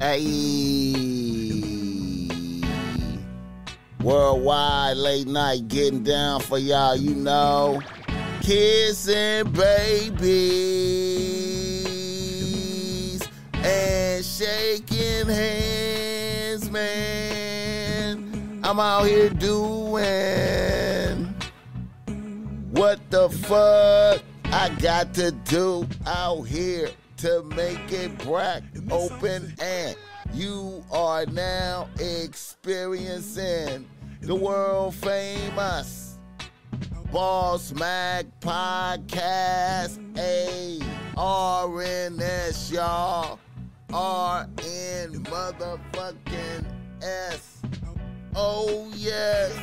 Hey. Worldwide late night getting down for y'all, you know. Kissing babies and shaking hands, man. I'm out here doing what the fuck I got to do out here to make it brack open and you are now experiencing the world famous Boss Mack Podcast. A RNS y'all. RN motherfucking S. Oh yes.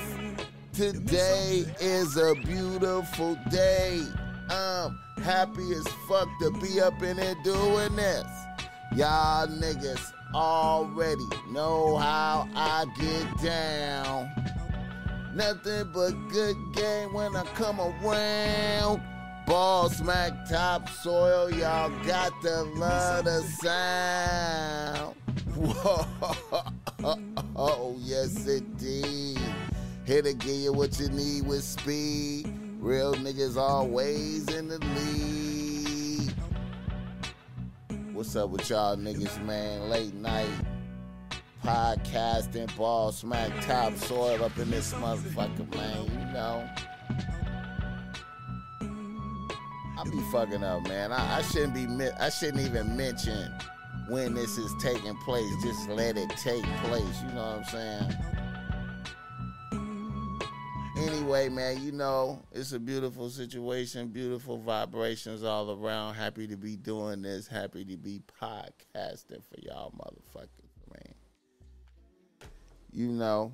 Today is a beautiful day. I'm happy as fuck to be up in here doing this Y'all niggas already know how I get down. Nothing but good game when I come around. Boss Mack topsoil, y'all got to love the sound. Whoa, oh, yes indeed. Here to give you what you need with speed. Real niggas always in the lead. What's up with y'all niggas, man? Late night podcasting, Boss Mack top soil up in this motherfucker, man. You know. I be fucking up, man. I, I shouldn't be. I shouldn't even mention when this is taking place. Just let it take place. You know what I'm saying? Anyway, man, you know it's a beautiful situation, beautiful vibrations all around. Happy to be doing this. Happy to be podcasting for y'all, motherfuckers, man. You know,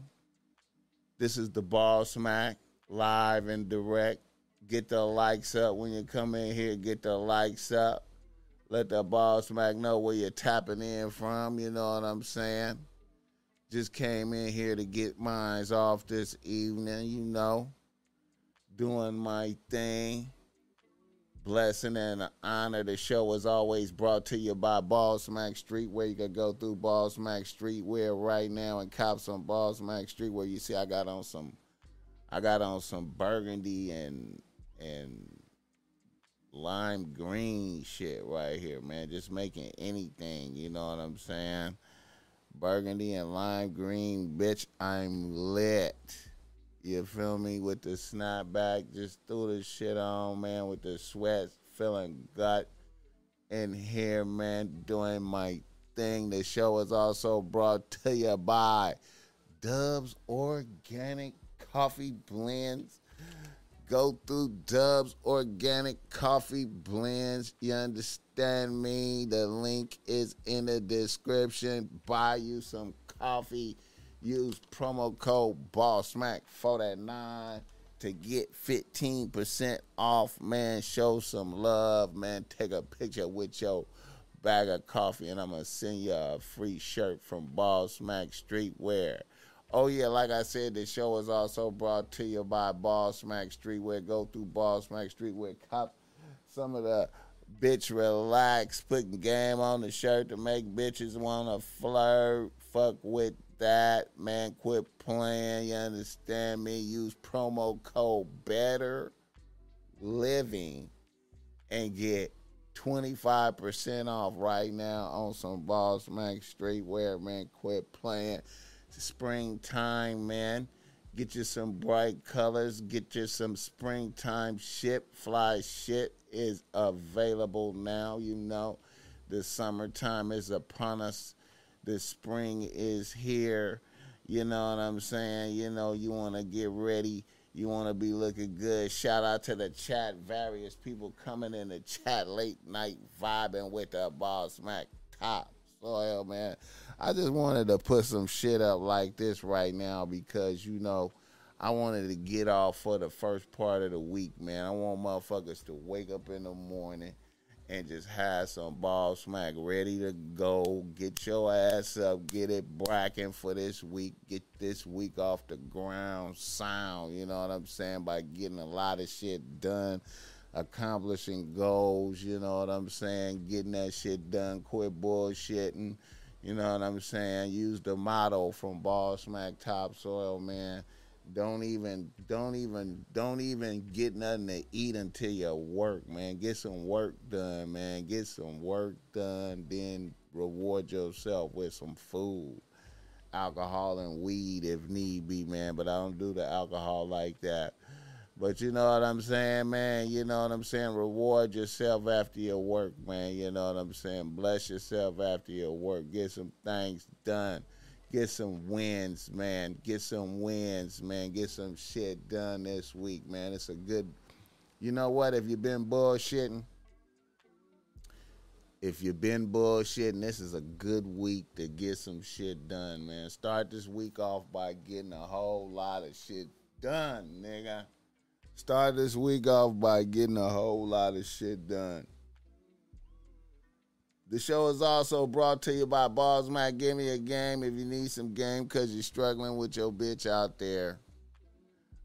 this is the Boss Mack live and direct Get the likes up when you come in here. Get the likes up. Let the Boss Mack know where you're tapping in from. You know what I'm saying? Just came in here to get mines off this evening, you know. Doing my thing. Blessing and honor. The show is always brought to you by Boss Mack Street, where you can go through Boss Mack Street. We're right now in cops on Boss Mack Street, where you see I got on some I got on some burgundy and and lime green shit right here, man. Just making anything, you know what I'm saying? Burgundy and lime green, bitch, I'm lit. You feel me? With the snapback, just threw the shit on, man, with the sweat, feeling gut in here, man, doing my thing. The show is also brought to you by Dubbs Organic Coffee Blends Go through Dubbs Organic Coffee Blends. You understand me? The link is in the description. Buy you some coffee. Use promo code BOSSMACK for that nine to get 15% off, man. Show some love, man. Take a picture with your bag of coffee, and I'm going to send you a free shirt from Boss Mack Streetwear. Oh yeah, like I said, the show is also brought to you by Boss Mack Streetwear. Go through Boss Mack Streetwear, cop some of the bitch relax, putting game on the shirt to make bitches wanna flirt. Fuck with that, man. Quit playing. You understand me? Use promo code Better Living and get 25% off right now on some Boss Mack Streetwear, man. Quit playing springtime, man. Get you some bright colors. Get you some springtime ship. Fly shit is available now. You know, the summertime is upon us. The spring is here. You know what I'm saying? You know, you want to get ready. You want to be looking good. Shout out to the chat. Various people coming in the chat late night vibing with the Boss Mack top soil, man. I just wanted to put some shit up like this right now because you know I wanted to get off for the first part of the week, man. I want motherfuckers to wake up in the morning and just have some Boss Mack ready to go. Get your ass up, get it bracking for this week. Get this week off the ground sound, you know what I'm saying? By getting a lot of shit done, accomplishing goals, you know what I'm saying? Getting that shit done, quit bullshitting You know what I'm saying? Use the motto from Boss Mack Topsoil, man. Don't even, don't even, don't even get nothing to eat until you work, man. Get some work done, man. Get some work done, then reward yourself with some food, alcohol, and weed if need be, man. But I don't do the alcohol like that. But you know what I'm saying, man? You know what I'm saying? Reward yourself after your work, man. You know what I'm saying? Bless yourself after your work. Get some things done. Get some wins, man. Get some wins, man. Get some shit done this week, man. It's a good. You know what? If you've been bullshitting, if you've been bullshitting, this is a good week to get some shit done, man. Start this week off by getting a whole lot of shit done, nigga. Start this week off by getting a whole lot of shit done. The show is also brought to you by Boss Mack. Give me a game if you need some game because you're struggling with your bitch out there.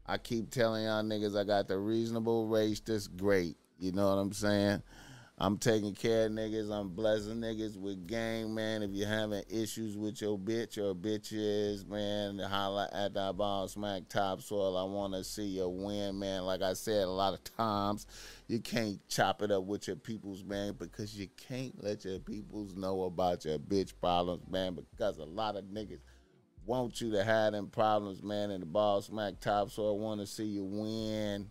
I keep telling y'all niggas I got the reasonable race that's great. You know what I'm saying? I'm taking care of niggas. I'm blessing niggas with game, man. If you're having issues with your bitch or bitches, man, holla at that Boss Mack topsoil. I want to see you win, man. Like I said, a lot of times you can't chop it up with your peoples, man, because you can't let your peoples know about your bitch problems, man, because a lot of niggas want you to have them problems, man, and the Boss Mack topsoil I want to see you win.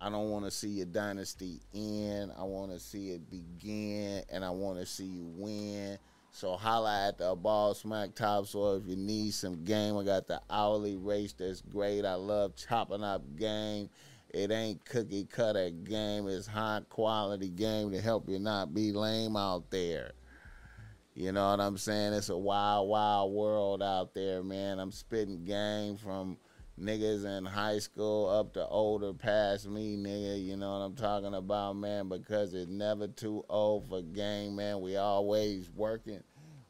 I don't want to see your dynasty end. I want to see it begin, and I want to see you win. So holla at the Boss Mack topsoil if you need some game. I got the hourly race that's great. I love chopping up game. It ain't cookie cutter game. It's high quality game to help you not be lame out there. You know what I'm saying? It's a wild, wild world out there, man. I'm spitting game from niggas in high school up to older past me, nigga. You know what I'm talking about, man? Because it's never too old for game, man. We always working.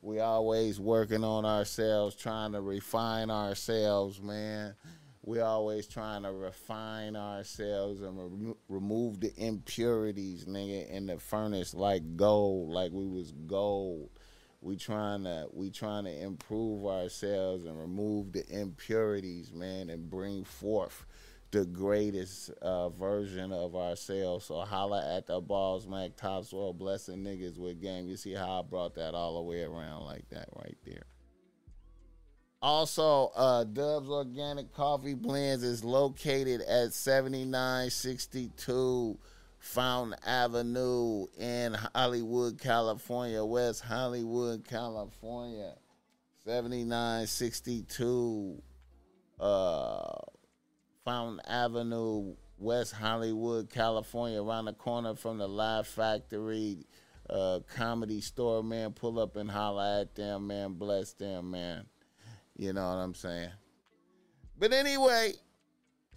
We always working on ourselves, trying to refine ourselves, man. We always trying to refine ourselves and re- remove the impurities, nigga, in the furnace like gold, like we was gold we trying to we trying to improve ourselves and remove the impurities, man, and bring forth the greatest uh, version of ourselves. So holla at the balls, Mac Topsoil, blessing niggas with game. You see how I brought that all the way around like that right there. Also, uh, Dubbs Organic Coffee Blends is located at 7962 Fountain Avenue in Hollywood, California, West Hollywood, California, 7962 uh, Fountain Avenue, West Hollywood, California, around the corner from the Laugh Factory uh, comedy store, man. Pull up and holla at them, man. Bless them, man. You know what I'm saying? But anyway,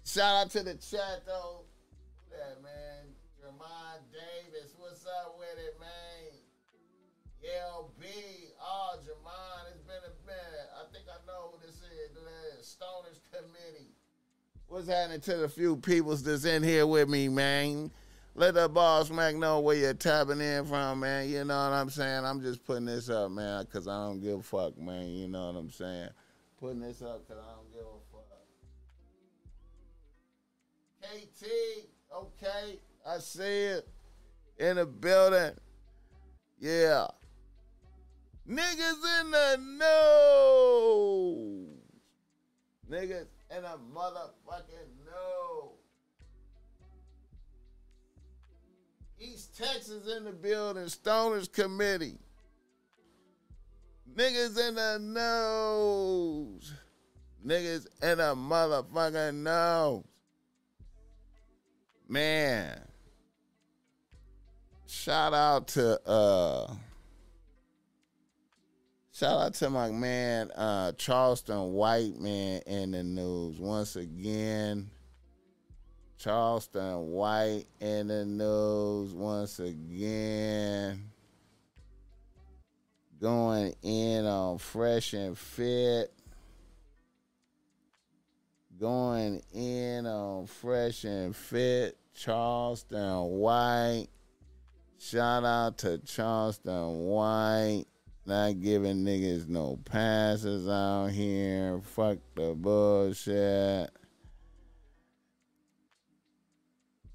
shout out to the chat, though. LB, oh, Jermon, it's been a minute. I think I know who this is. The Stoners Committee. What's happening to the few peoples that's in here with me, man? Let the Boss Mack know where you're tapping in from, man. You know what I'm saying? I'm just putting this up, man, because I don't give a fuck, man. You know what I'm saying? Putting this up because I don't give a fuck. KT, okay. I see it in the building. Yeah. Niggas in the nose. Niggas in a motherfucking nose. East Texas in the building. Stoners Committee. Niggas in the nose. Niggas in a motherfucking nose. Man shout out to uh shout out to my man uh Charleston White man in the news once again. Charleston White in the news once again. Going in on fresh and fit. Going in on fresh and fit. Charleston White Shout out to Charleston White. Not giving niggas no passes out here. Fuck the bullshit.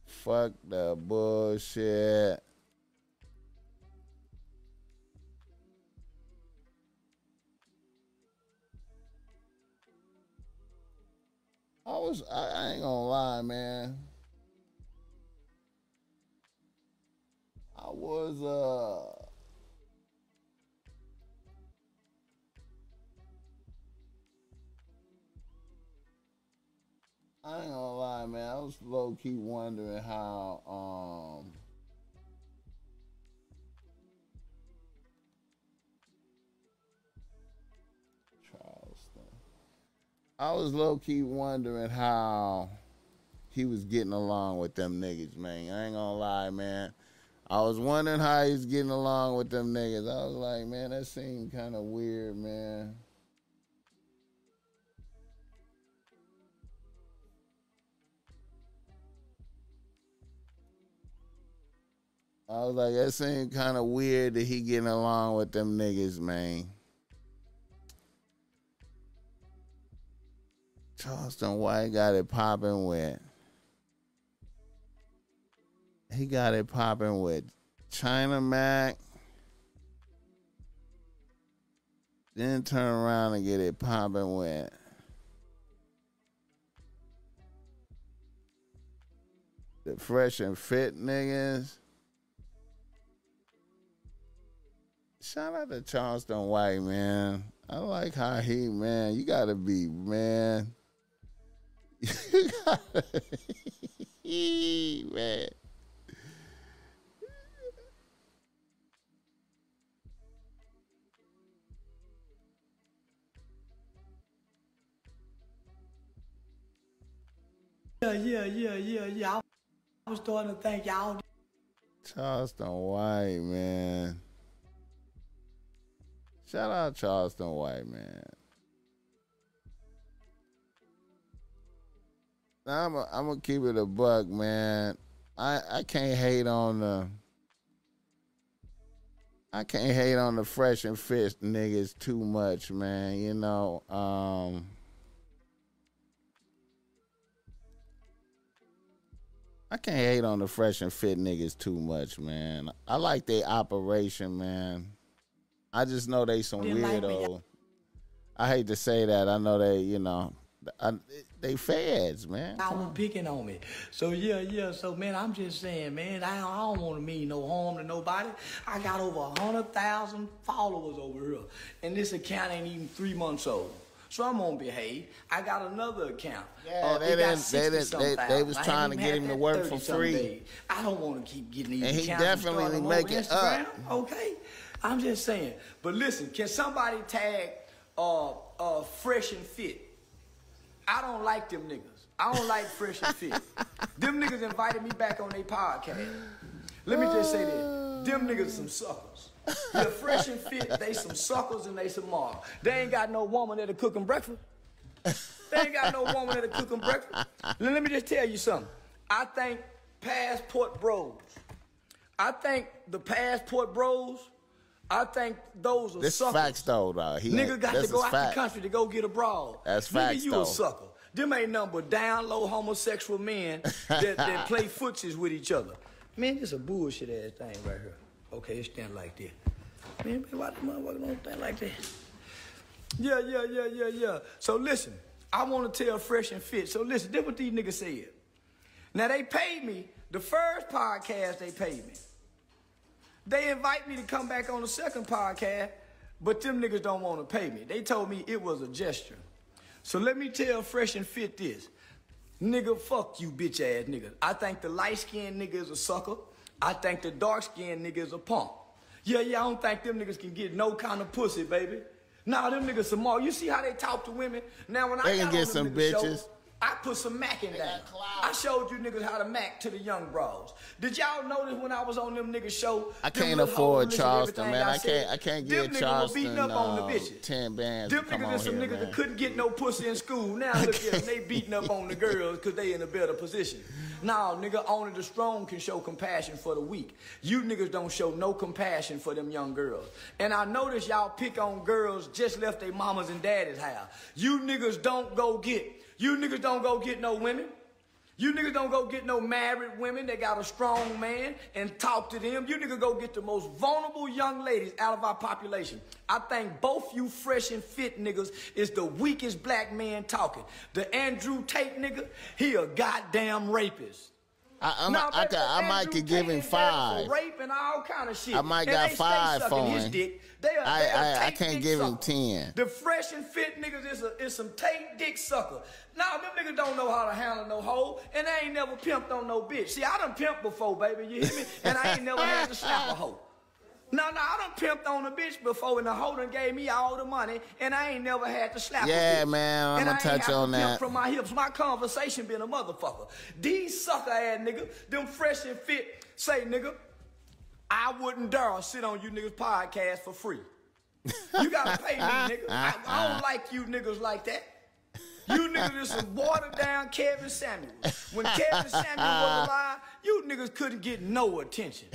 Fuck the bullshit. I was I, I ain't gonna lie, man. I was uh I ain't gonna lie, man. I was low key wondering how um Charleston. I was low key wondering how he was getting along with them niggas, man. I ain't gonna lie, man. I was wondering how he's getting along with them niggas. I was like, man, that seemed kind of weird, man. I was like, that seemed kind of weird that he getting along with them niggas, man. Charleston White got it popping with. He got it popping with China Mac. Then turn around and get it popping with. The fresh and fit niggas. Shout out to Charleston White, man. I like how he, man. You gotta be, man. You gotta be, man. Yeah, yeah, yeah, yeah, yeah. I was starting to think y'all. Charleston White, man. Shout out Charleston White, man. Now I'm I'm gonna keep it a buck, man. I I can't hate on the I can't hate on the fresh and fit niggas too much, man. You know, um I can't hate on the fresh and fit niggas too much, man. I like their operation, man. I just know they some Didn't like me. weirdo. I hate to say that. I know they, you know, I, they feds, man. Was picking on me. So yeah, yeah. So man, I'm just saying, man, I, I don't want to mean no harm to nobody. I got over a hundred thousand followers over here, and this account ain't even three months old. So I'm gonna behave. I got another account. Yeah, Uh, they didn't- they didn't- they- they was trying to get him to work for free. days. I don't want to keep getting these And he definitely starting them make on it Instagram. up. Okay, I'm just saying. But listen, can somebody tag uh uh fresh and fit? I don't like them niggas. I don't like fresh and fit. them niggas invited me back on their podcast. Let me just say this. Them niggas some suckers. The fresh and fit, they some suckers and they some marks. They ain't got no woman that'll cook them breakfast. They ain't got no woman that'll cook them breakfast. Let let me just tell you something. I think passport bros. I think the passport bros. I think those are This suckers. facts though, dog. He Nigga got to go out facts. the country to go get a broad. That's Nigga, facts, you though. a sucker. Them ain't but down low homosexual men that, that play footsies with each other. Man, this a bullshit ass thing right here. Okay, it stand like this. Man, man, why the motherfucker don't stand like that? Yeah, yeah, yeah, yeah, yeah. So listen, I want to tell Fresh and Fit. So listen, this what these niggas said. Now they paid me, the first podcast they paid me. They invite me to come back on the second podcast, but them niggas don't want to pay me. They told me it was a gesture. So let me tell Fresh and Fit this. Nigga, fuck you, bitch ass nigga. I think the light skinned nigga is a sucker. I think the dark skinned nigga is a punk. Yeah, yeah, I don't think them niggas can get no kind of pussy, baby. Nah, them niggas some more. You see how they talk to women? Now when I They can got get some niggas show, bitches. I put some Mac in that. I showed you niggas how to Mac to the young bros. Did y'all notice when I was on them niggas show? I can't afford hoes listen to Charleston, man. I said? can't. I can't Them get niggas Charleston were beating up on the uh, bitches. ten bands Them to come niggas on is some here, niggas that couldn't get no pussy in school. Now look at them, they beating up on the girls because they in a better position. Nah, nigga, only the strong can show compassion for the weak. You niggas don't show no compassion for them young girls. And I notice y'all pick on girls just left their mamas and daddies house. You niggas don't go get, you niggas don't go get no women. You niggas don't go get no married women that got a strong man and talk to them. You niggas go get the most vulnerable young ladies out of our population. I think both you fresh and fit niggas is the weakest black man talking. The Andrew Tate nigga, he a goddamn rapist. I, I, baby, I, might could give him five. Rape and all kind of shit. I might And got five for his him. dick. They a, I- they I- I can't give him 10. The fresh and fit niggas is, a, is some Tate dick sucker. Nah, them niggas don't know how to handle no hoe, and they ain't never pimped on no bitch. See, I done pimped before, baby, you hear me? And I ain't never had to slap a hoe. No, no, I done pimped on a bitch before, and the hoe done gave me all the money, and I ain't never had to slap Yeah, a bitch. man, I'ma And I ain't touch to on pimp that. From my hips, my conversation been a motherfucker. These sucker ass niggas, them fresh and fit, say nigga, I wouldn't dare sit on you niggas podcast for free. You gotta pay me, nigga. I, I don't like you niggas like that. You niggas is some watered down Kevin Samuel. When Kevin Samuel was alive, you niggas couldn't get no attention.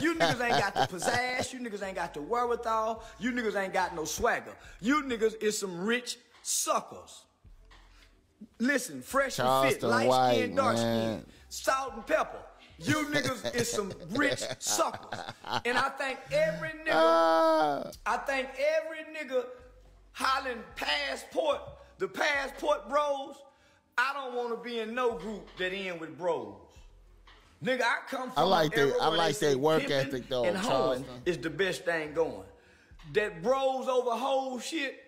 You niggas ain't got the pizzazz. You niggas ain't got the wherewithal. You niggas ain't got no swagger. You niggas is some rich suckers. Listen, fresh and fit, light White, skin, dark skin, salt and pepper. You niggas is some rich suckers. And I think every nigga Ah, I think every nigga hollering passport, the passport bros, I don't want to be in no group that end with bros. Nigga, I come from I like era I like say work ethic, though, And hoeing is the best thing going. That bros over whole shit,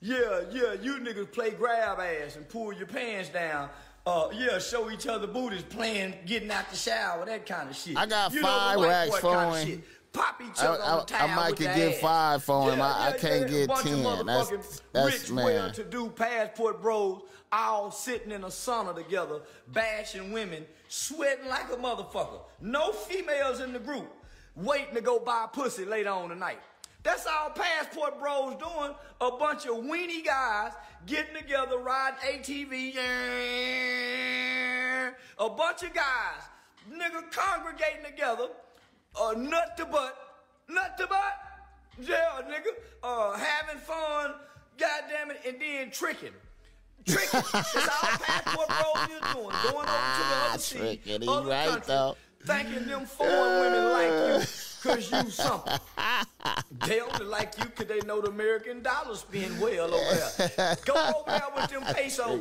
yeah, yeah, you niggas play grab ass and pull your pants down. Uh, yeah, show each other booties, playing, getting out the shower, that kind of shit. I got you five racks for kinda him. Pop each I- other on the I- I might could ass. five for him. I- I can't A get of 10. That's- that's rich, man. well-to-do passport bros all sitting in a sauna together, bashing women, sweating like a motherfucker. No females in the group, waiting to go buy pussy later on tonight. That's all passport bros doing. A bunch of weenie guys getting together, riding ATV. A bunch of guys, nigga, congregating together, uh, nut to butt, nut to butt. Yeah, nigga, uh, having fun, goddamn it, and then tricking. Tricking. That's all passport is doing. Going over to the other he right, countries, though. thinking them foreign women like you, cause you something. They only like you because they know the American dollar spin well over there. Go over there with them pesos.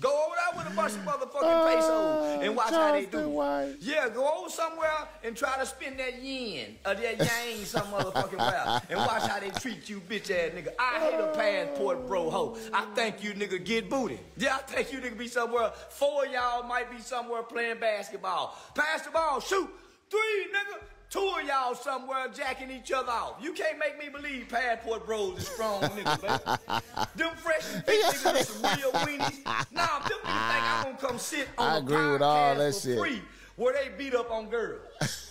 Go over there with a bunch of motherfucking pesos and watch how they do. White. Yeah, go over somewhere and try to spend that yen or that yang some motherfucking well and watch how they treat you, bitch ass nigga. I hate a passport bro ho. I think you nigga get booty. Yeah, I think you nigga be somewhere. Four of y'all might be somewhere playing basketball. Pass the ball, shoot. Three, nigga. Two of y'all somewhere jacking each other off. You can't make me believe passport bros is strong niggas, baby. Them fresh and fit niggas is some real weenies. Nah, them niggas think I'm gonna come sit on I a agree with all podcast that for shit. free where they beat up on girls.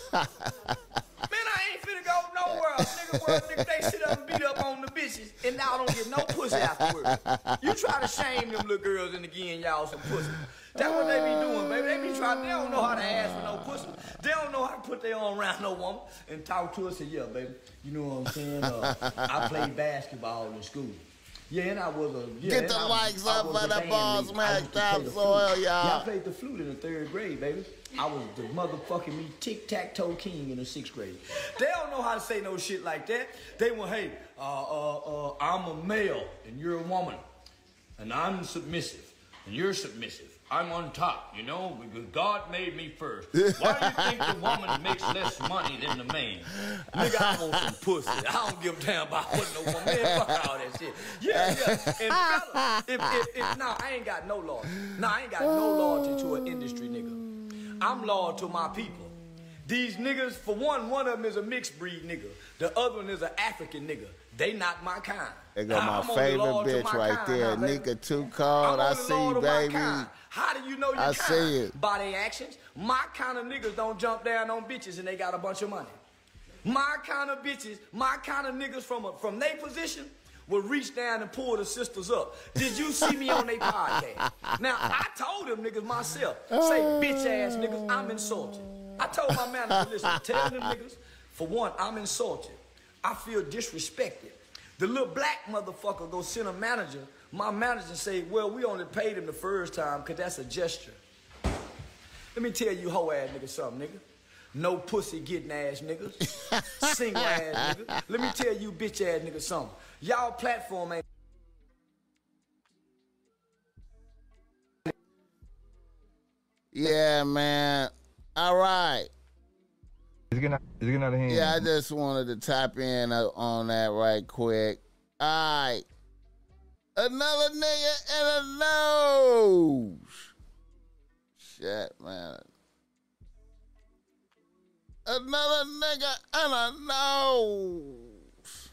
Man, I ain't finna go nowhere. Nigga, where nigga, they sit up and beat up on the bitches and now I don't get no pussy afterwards. You try to shame them little girls and again y'all some pussy. That's what they be doing, baby. They be trying, they don't know how to ask for no pussy. They don't know how to put their arm around no woman and talk to her and say, yeah, baby, you know what I'm saying? Uh, I played basketball in school. Yeah, and I was a yeah, Get the I- likes up for the balls, man. I used to play Top the soil, y'all. Yeah, I played the flute in the third grade, baby. I was the motherfucking me tic tac toe king in the sixth grade. They don't know how to say no shit like that. They want, hey, uh, uh, uh, I'm a male and you're a woman, and I'm submissive and you're submissive. I'm on top, you know, because God made me first. Why do you think the woman makes less money than the man? Nigga, I want some pussy. I don't give a damn about what no woman. Man, fuck all that shit. Yeah, yeah. And fella, if, if, if, nah, I ain't got no loyalty. Nah, I ain't got no loyalty to an industry nigga. I'm loyal to my people. These niggas, for one, one of them is a mixed breed nigga. The other one is an African nigga. They not my kind. There go my I'm favorite bitch my right kind, there. huh? Nigga too cold. I'm I see loyal you, to my baby. How do you know your I kind? see it. By their actions. My kind of niggas don't jump down on bitches and they got a bunch of money. My kind of bitches, my kind of niggas from a, from their position will reach down and pull the sisters up. Did you see me on their podcast? Now, I told them niggas myself, say bitch ass niggas, I'm insulted. I told my manager, listen, tell them niggas, for one, I'm insulted. I feel disrespected. The little black motherfucker go send a manager, my manager say, well, we only paid him the first time because that's a gesture. Let me tell you hoe ass nigga something, nigga. No pussy getting ass niggas. Single ass nigga. Let me tell you bitch ass niggas something. Y'all platform ain't Yeah, man. All right. It's getting, out, it's getting out of hand. Yeah, I just wanted to tap in uh, on that right quick. All right. Another nigga in a nose. Shit, man. Another nigga in a nose.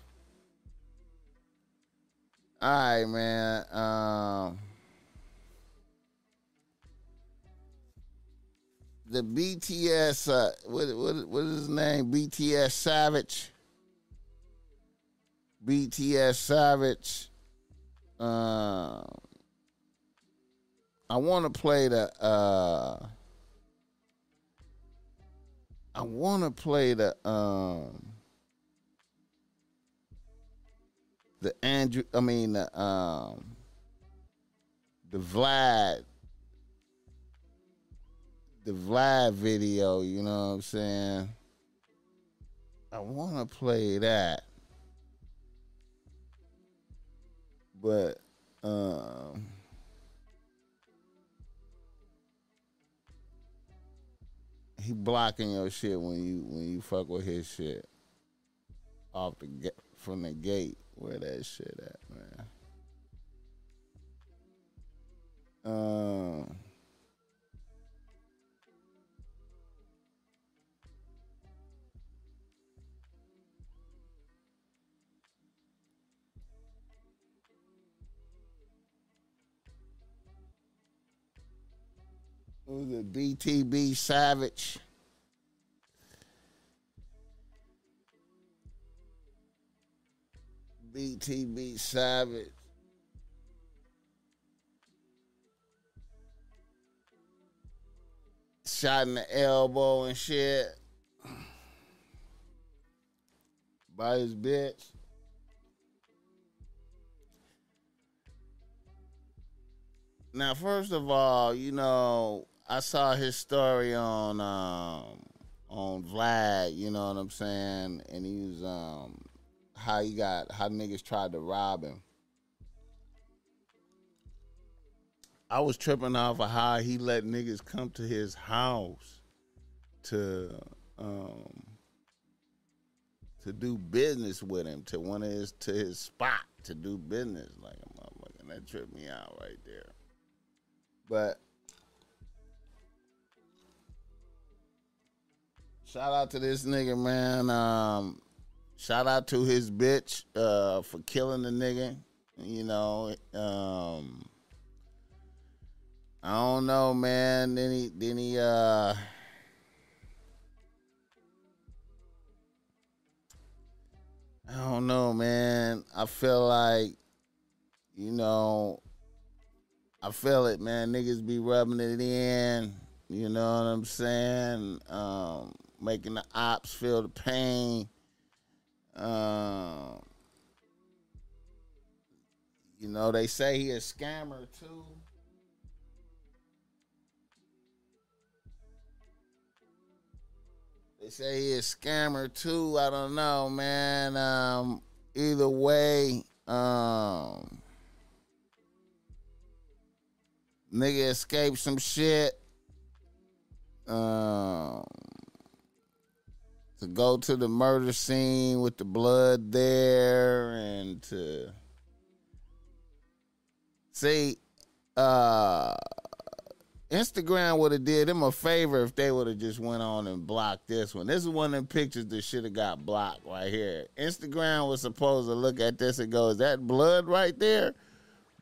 All right, man. Um, the BTB, uh, what, what, what is his name? BTB Savage. BTB Savage. Um, I want to play the. Uh, I want to play the. Um, the Andrew. I mean the. Um, the Vlad the Vlad video, you know what I'm saying? I want to play that. But um he blocking your shit when you when you fuck with his shit off the ga- from the gate where that shit at, man. Um Who's it? BTB Savage. BTB Savage. Shot in the elbow and shit. By his bitch. Now, first of all, you know, I saw his story on um on Vlad, you know what I'm saying? And he was um how he got how niggas tried to rob him. I was tripping off of how he let niggas come to his house to um to do business with him to one of his to his spot to do business like a motherfucker. That tripped me out right there. But shout out to this nigga, man. Um, shout out to his bitch uh, for killing the nigga. You know, um, I don't know, man. Then he, then he, uh, I don't know, man. I feel like, you know, I feel it, man. Niggas be rubbing it in. You know what I'm saying? Um, making the ops feel the pain. Um, you know, they say he a scammer too. They say he a scammer too. I don't know, man. Um, either way, um, nigga escaped some shit. Um, to go to the murder scene with the blood there and to see uh Instagram would have did him a favor if they would have just went on and blocked this one. This is one of them pictures that should have got blocked right here. Instagram was supposed to look at this and go, "Is that blood right there?"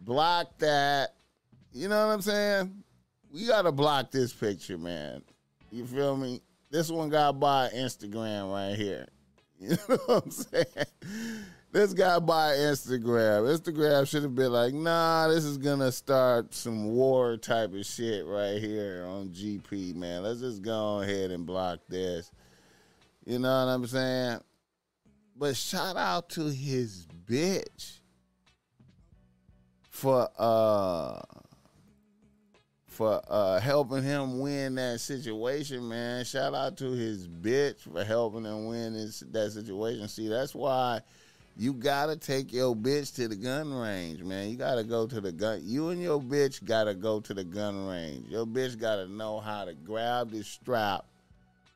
Block that. You know what I'm saying? We gotta block this picture, man. You feel me? This one got by Instagram right here. You know what I'm saying? This guy by Instagram. Instagram should have been like, nah, this is gonna start some war type of shit right here on GP, man. Let's just go ahead and block this. You know what I'm saying? But shout out to his bitch for uh for uh helping him win that situation, man. Shout out to his bitch for helping him win this, that situation. See, that's why you gotta take your bitch to the gun range, man. You gotta go to the gun. You and your bitch gotta go to the gun range. Your bitch gotta know how to grab the strap,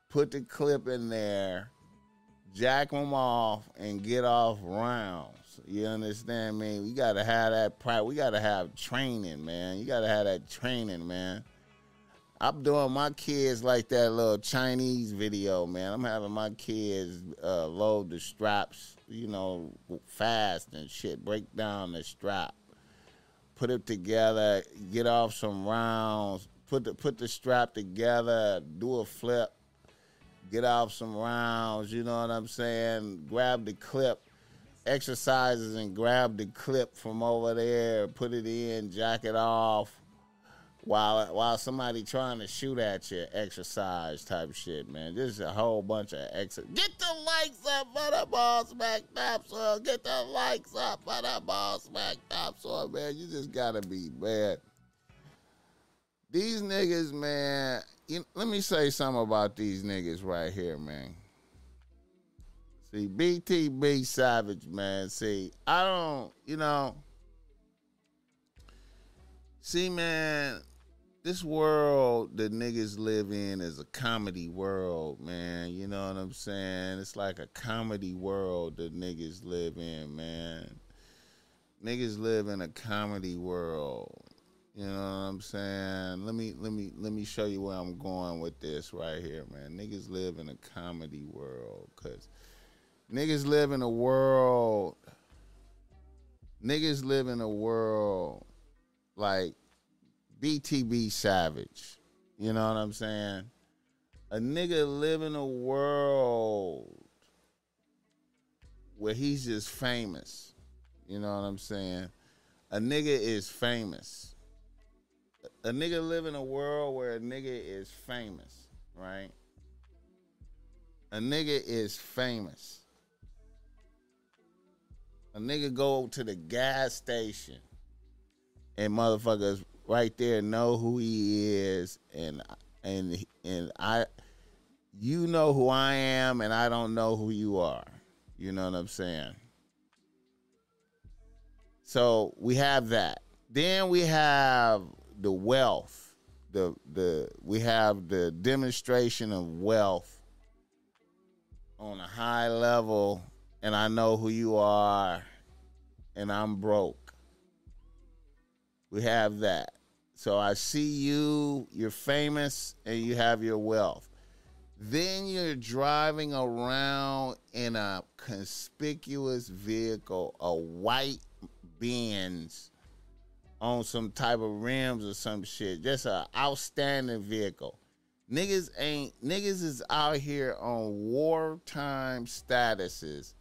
put the clip in there, jack them off, and get off You understand me? We gotta have that pride. We gotta have training, man. You gotta have that training, man. I'm doing my kids like that little Chinese video, man. I'm having my kids uh, load the straps, you know, fast and shit. Break down the strap, put it together, get off some rounds, put the put the strap together, do a flip, get off some rounds. You know what I'm saying? Grab the clip, exercises, and grab the clip from over there, put it in, jack it off while while somebody trying to shoot at you, exercise type shit, man. This is a whole bunch of exercise. Get the likes up for the Boss Mack topsoil. Get the likes up for the Boss Mack topsoil, man. You just gotta be bad. These niggas, man. You, let me say something about these niggas right here, man. See, BTB Savage, man. See, I don't, you know. See, man, this world that niggas live in is a comedy world, man. You know what I'm saying? It's like a comedy world that niggas live in, man. Niggas live in a comedy world. You know what I'm saying? Let me let me let me show you where I'm going with this right here, man. Niggas live in a comedy world cuz niggas live in a world niggas live in a world like BTB Savage. You know what I'm saying? A nigga live in a world where he's just famous. You know what I'm saying? A nigga is famous. A nigga live in a world where a nigga is famous, right? A nigga is famous. A nigga go to the gas station and motherfuckers right there know who he is and and and I you know who I am and I don't know who you are. You know what I'm saying? So we have that. Then we have the wealth. The the we have the demonstration of wealth on a high level and I know who you are and I'm broke. We have that. So I see you, you're famous, and you have your wealth. Then you're driving around in a conspicuous vehicle, a white Benz on some type of rims or some shit. Just an outstanding vehicle. Niggas ain't niggas is out here on wartime statuses.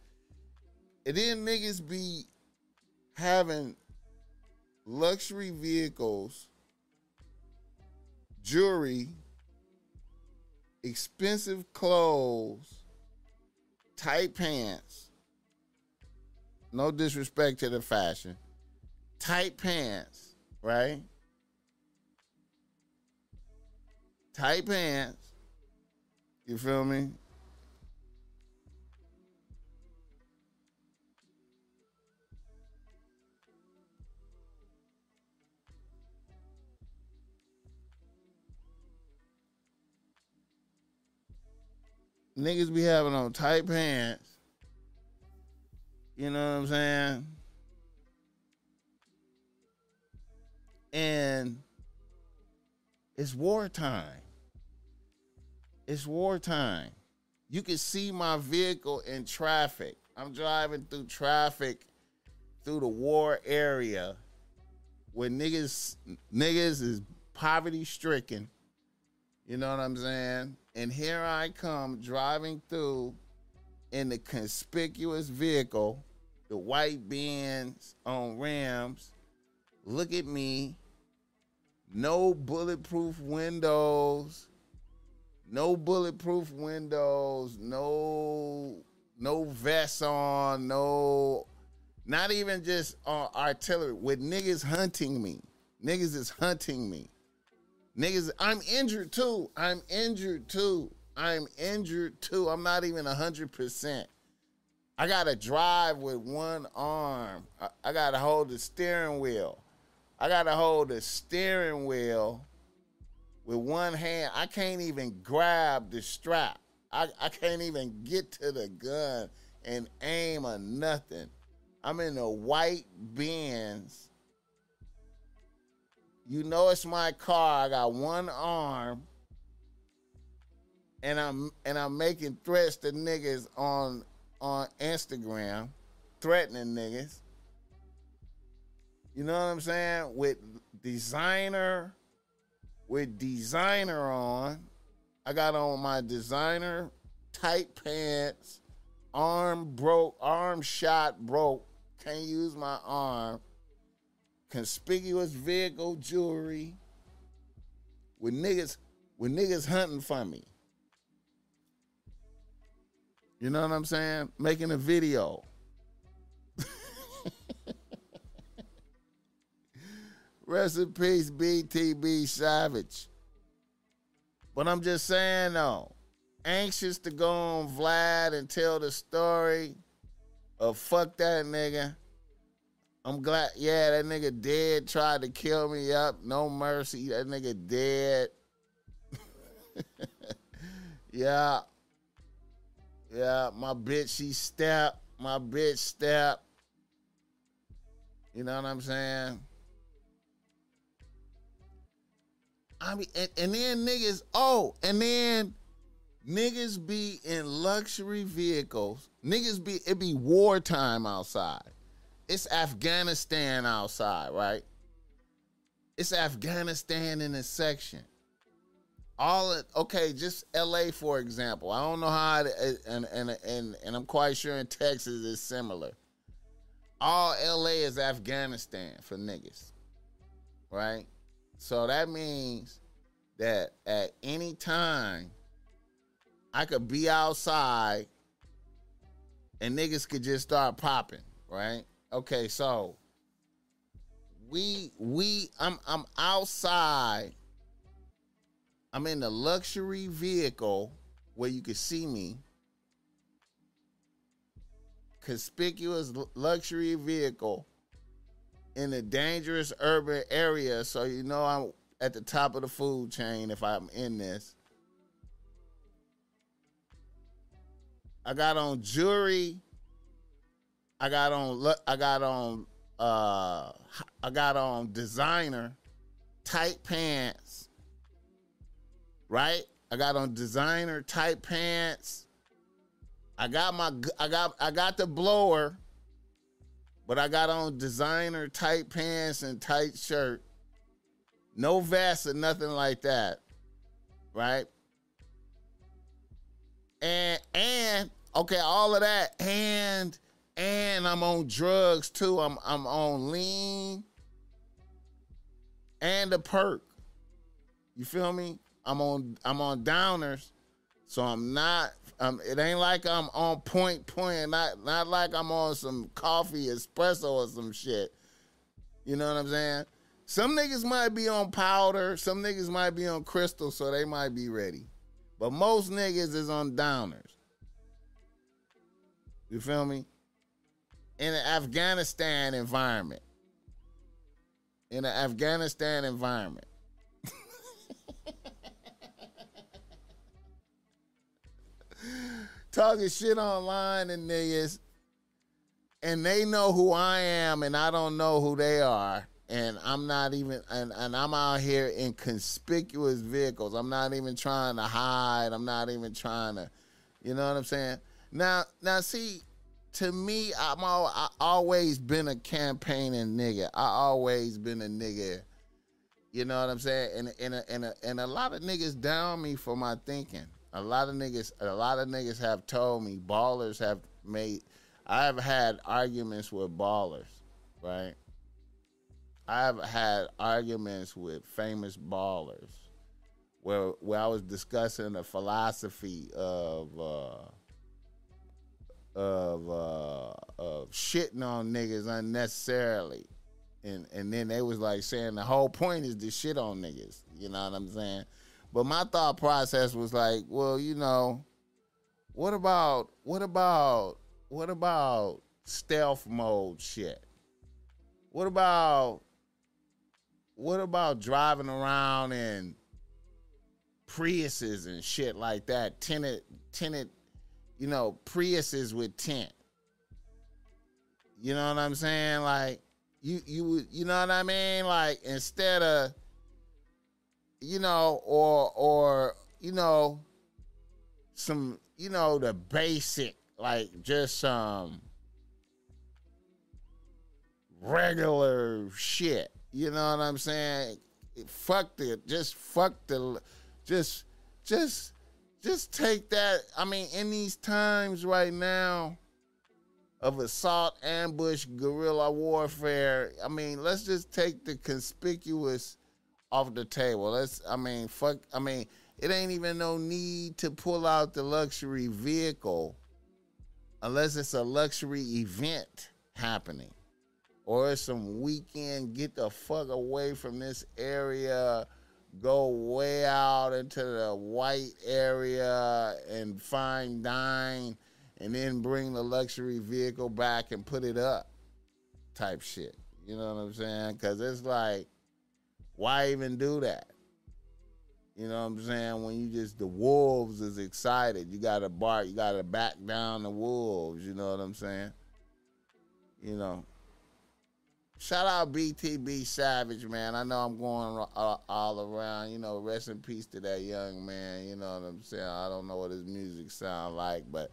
And then niggas be having luxury vehicles, jewelry, expensive clothes, tight pants. No disrespect to the fashion. Tight pants, right? Tight pants. You feel me? Niggas be having on tight pants. You know what I'm saying? And it's wartime. It's wartime. You can see my vehicle in traffic. I'm driving through traffic through the war area where niggas niggas is poverty stricken. You know what I'm saying? And here I come driving through in the conspicuous vehicle, the white Benz on rims. Look at me. No bulletproof windows. No bulletproof windows. No no vest on. No not even just uh, artillery. With niggas hunting me. Niggas is hunting me. Niggas, I'm injured too. I'm injured too. I'm injured too. I'm not even 100%. I got to drive with one arm. I, I got to hold the steering wheel. I got to hold the steering wheel with one hand. I can't even grab the strap. I, I can't even get to the gun and aim or nothing. I'm in a white Benz. You know it's my car. I got one arm and I'm and I'm making threats to niggas on on Instagram, threatening niggas. You know what I'm saying? With designer, with designer on. I got on my designer tight pants, arm broke, arm shot broke. Can't use my arm. Conspicuous vehicle jewelry. With niggas, with niggas hunting for me. You know what I'm saying? Making a video. Rest in peace, BTB Savage. But I'm just saying though, anxious to go on Vlad and tell the story of fuck that nigga. I'm glad, yeah, that nigga dead, tried to kill me up. No mercy. That nigga dead. yeah. Yeah, my bitch, she step. My bitch step. You know what I'm saying? I mean, and, and then niggas, oh, and then niggas be in luxury vehicles. Niggas be, it be wartime outside. It's Afghanistan outside, right? It's Afghanistan in a section all okay, just LA for example. I don't know how it, and and and and I'm quite sure in Texas is similar. All LA is Afghanistan for niggas. Right? So that means that at any time I could be outside and niggas could just start popping, right? Okay, so we we I'm I'm outside I'm in a luxury vehicle where you can see me. Conspicuous luxury vehicle in a dangerous urban area, so you know I'm at the top of the food chain if I'm in this. I got on jewelry. I got on I got on uh I got on designer tight pants right? I got on designer tight pants. I got my I got I got the blower, but I got on designer tight pants and tight shirt. No vest or nothing like that. Right? And and okay, all of that and and I'm on drugs too. I'm I'm on lean and a perk. You feel me? I'm on I'm on downers, so I'm not. Um, it ain't like I'm on point point. Not not like I'm on some coffee espresso or some shit. You know what I'm saying? Some niggas might be on powder. Some niggas might be on crystal, so they might be ready. But most niggas is on downers. You feel me? In an Afghanistan environment. In an Afghanistan environment. talking shit online and niggas, and they know who I am, and I don't know who they are, and I'm not even, and, and I'm out here in conspicuous vehicles. I'm not even trying to hide. I'm not even trying to, you know what I'm saying? Now, now, see, to me, I'm all, I always been a campaigning nigga. I always been a nigga. You know what I'm saying? And and a, and a, and a lot of niggas down me for my thinking. A lot of niggas, a lot of niggas have told me, ballers have made. I've had arguments with ballers, right? I've had arguments with famous ballers where where I was discussing the philosophy of uh, of uh, of shitting on niggas unnecessarily, and and then they was like saying the whole point is to shit on niggas. You know what I'm saying? But my thought process was like, well, you know, what about what about what about stealth mode shit? What about what about driving around in Priuses and shit like that? Tinted, tinted, you know, Priuses with tint. You know what I'm saying? Like you, you, you know what I mean? Like instead of, you know, or or you know, some, you know, the basic, like just some regular shit. You know what I'm saying? Fuck the just fuck the just just just take that. I mean, in these times right now of assault, ambush, guerrilla warfare, I mean, let's just take the conspicuous off the table. Let's I mean, fuck I mean, it ain't even no need to pull out the luxury vehicle unless it's a luxury event happening or some weekend get the fuck away from this area go way out into the white area and fine dine and then bring the luxury vehicle back and put it up type shit. You know what i'm saying? Because it's like why even do that? You know what i'm saying? When you just the wolves is excited. You gotta bark you gotta back down the wolves. You know what i'm saying? You know Shout out BTB Savage, man. I know I'm going all, all around. You know, rest in peace to that young man. You know what I'm saying? I don't know what his music sound like, but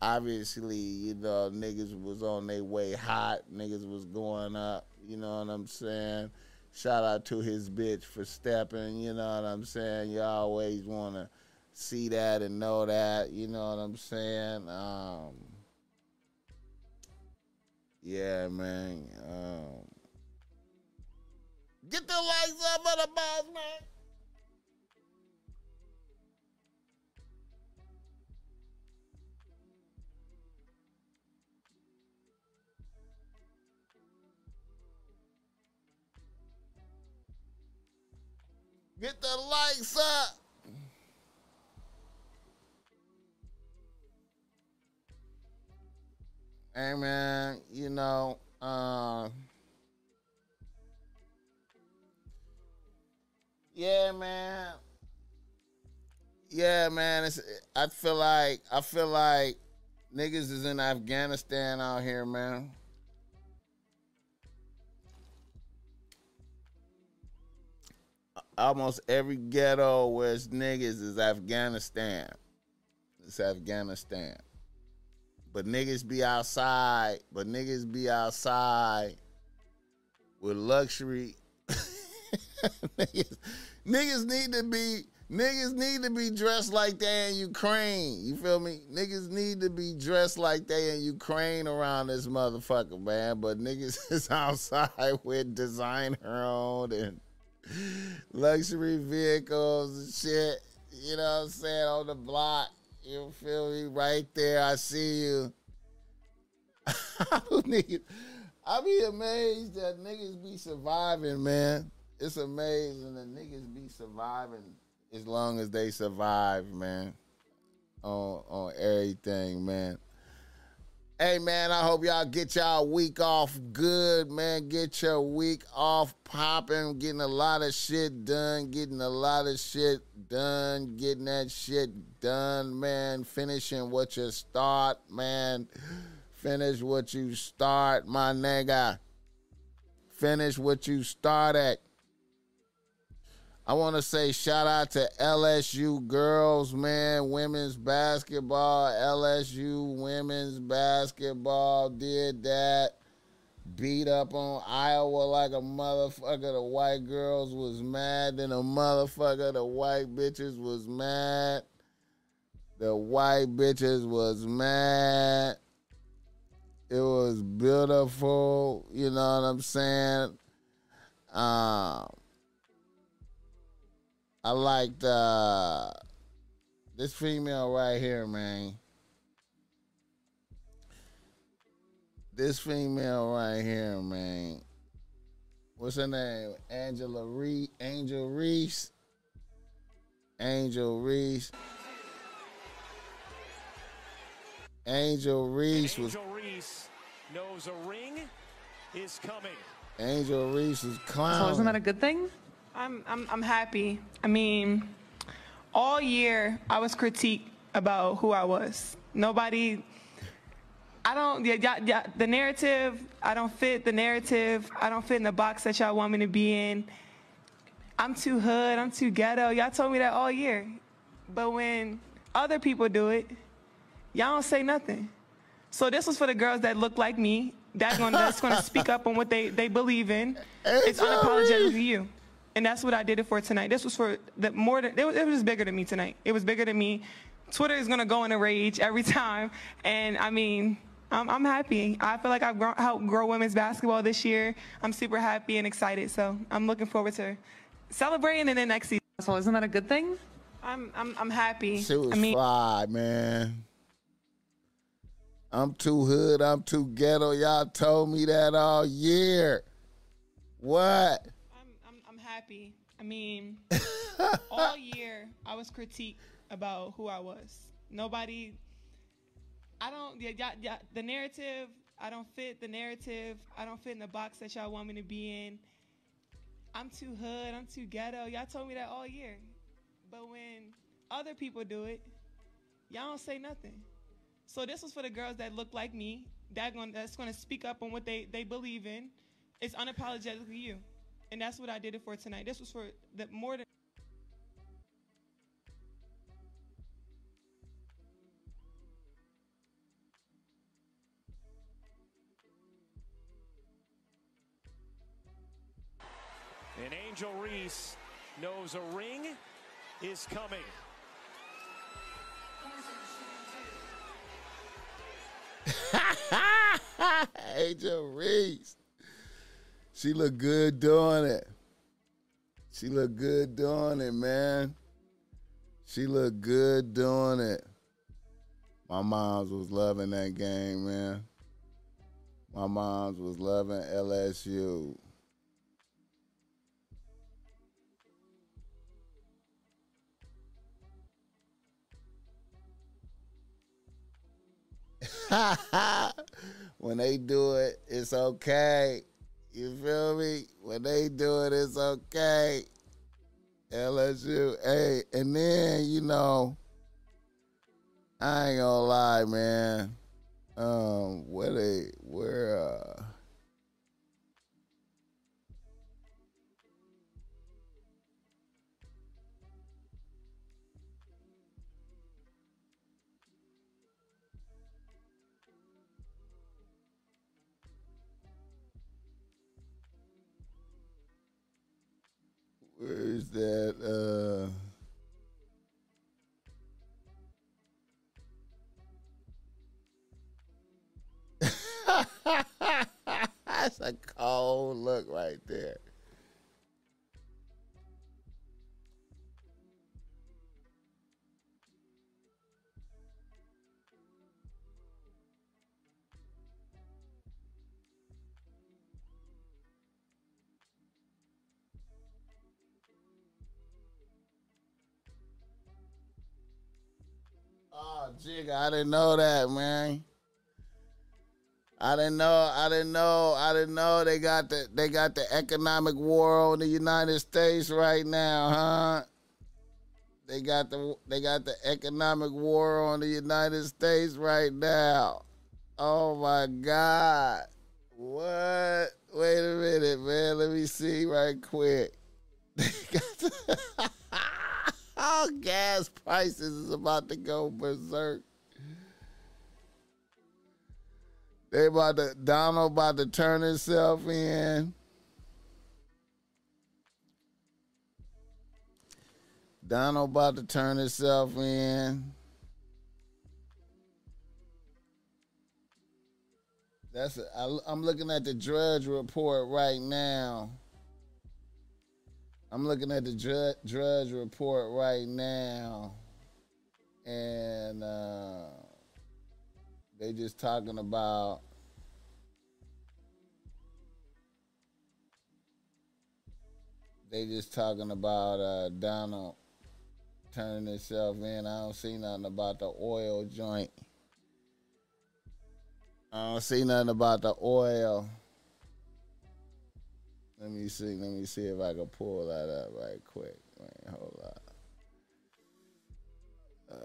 obviously, you know, niggas was on their way hot. Niggas was going up. You know what I'm saying? Shout out to his bitch for stepping. You know what I'm saying? You always want to see that and know that. You know what I'm saying? Um, yeah, man. Um, get the lights up on the boss, man. Get the lights up. Hey man, you know, uh, yeah, man, yeah, man. It's I feel like I feel like niggas is in Afghanistan out here, man. Almost every ghetto where it's niggas is Afghanistan. It's Afghanistan. But niggas be outside. But niggas be outside with luxury. niggas, niggas need to be niggas need to be dressed like they in Ukraine. You feel me? Niggas need to be dressed like they in Ukraine around this motherfucker, man. But niggas is outside with designer owned and luxury vehicles and shit. You know what I'm saying? On the block. You feel me? Right there, I see you. I be amazed that niggas be surviving, man. It's amazing that niggas be surviving as long as they survive, man. On on everything, man. Hey man, I hope y'all get y'all week off good, man. Get your week off popping, getting a lot of shit done, getting a lot of shit done, getting that shit done, man. Finishing what you start, man. Finish what you start, my nigga. Finish what you started. I want to say shout out to LSU girls, man. Women's basketball, LSU women's basketball did that. Beat up on Iowa like a motherfucker. The white girls was mad. Then a motherfucker, the white bitches was mad. The white bitches was mad. It was beautiful. You know what I'm saying? Um, I liked uh, this female right here, man. This female right here, man. What's her name? Angela Reese. Angel Reese. Angel Reese. Angel Reese was Angel Reese knows a ring is coming. Angel Reese was So isn't that a good thing? I'm, I'm, I'm happy. I mean, all year I was critiqued about who I was. Nobody, I don't, yeah, yeah, yeah, the narrative, I don't fit the narrative. I don't fit in the box that y'all want me to be in. I'm too hood, I'm too ghetto. Y'all told me that all year. But when other people do it, y'all don't say nothing. So this was for the girls that look like me, that gonna, that's going to speak up on what they, they believe in. It's Angel unapologetically you. And that's what I did it for tonight. This was for the more than, it was, it was bigger than me tonight. It was bigger than me. Twitter is going to go in a rage every time. And I mean, I'm, I'm happy. I feel like I've grown, helped grow women's basketball this year. I'm super happy and excited. So I'm looking forward to celebrating and then next season. So isn't that a good thing? I'm, I'm, I'm happy. She was I mean, fly, man. I'm too hood. I'm too ghetto. Y'all told me that all year. What? Happy. I mean, all year I was critiqued about who I was. Nobody, I don't, yeah, yeah, yeah, the narrative, I don't fit the narrative. I don't fit in the box that y'all want me to be in. I'm too hood. I'm too ghetto. Y'all told me that all year. But when other people do it, y'all don't say nothing. So this was for the girls that look like me, that going that's going to speak up on what they, they believe in. It's unapologetically you. And that's what I did it for tonight. This was for the more than And Angel Reese knows a ring is coming. Angel Reese. She look good doing it. She look good doing it, man. She look good doing it. My mom's was loving that game, man. My mom's was loving LSU. when they do it, it's okay. You feel me? When they do it, it's okay. LSU, hey, and then you know, I ain't gonna lie, man. Um, where they, where, uh, where is that? Uh, that's a cold look right there. Oh, jig, I didn't know that, man. I didn't know. I didn't know. I didn't know they got the they got the economic war on the United States right now, huh? They got the they got the economic war on the United States right now. Oh my God! What? Wait a minute, man. Let me see right quick. They got the All gas prices is about to go berserk. They about to Donald about to turn himself in. Donald about to turn himself in. That's a, I, I'm looking at the Drudge report right now. I'm looking at the Drudge, report right now, and uh, they just talking about they just talking about uh, Donald turning himself in. I don't see nothing about the oil joint. I don't see nothing about the oil. Let me see. Let me see if I can pull that up right quick. Wait, hold on. Uh,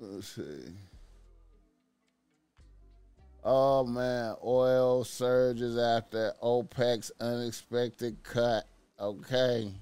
let's see. Oh man, oil surges after OPEC's unexpected cut. Okay.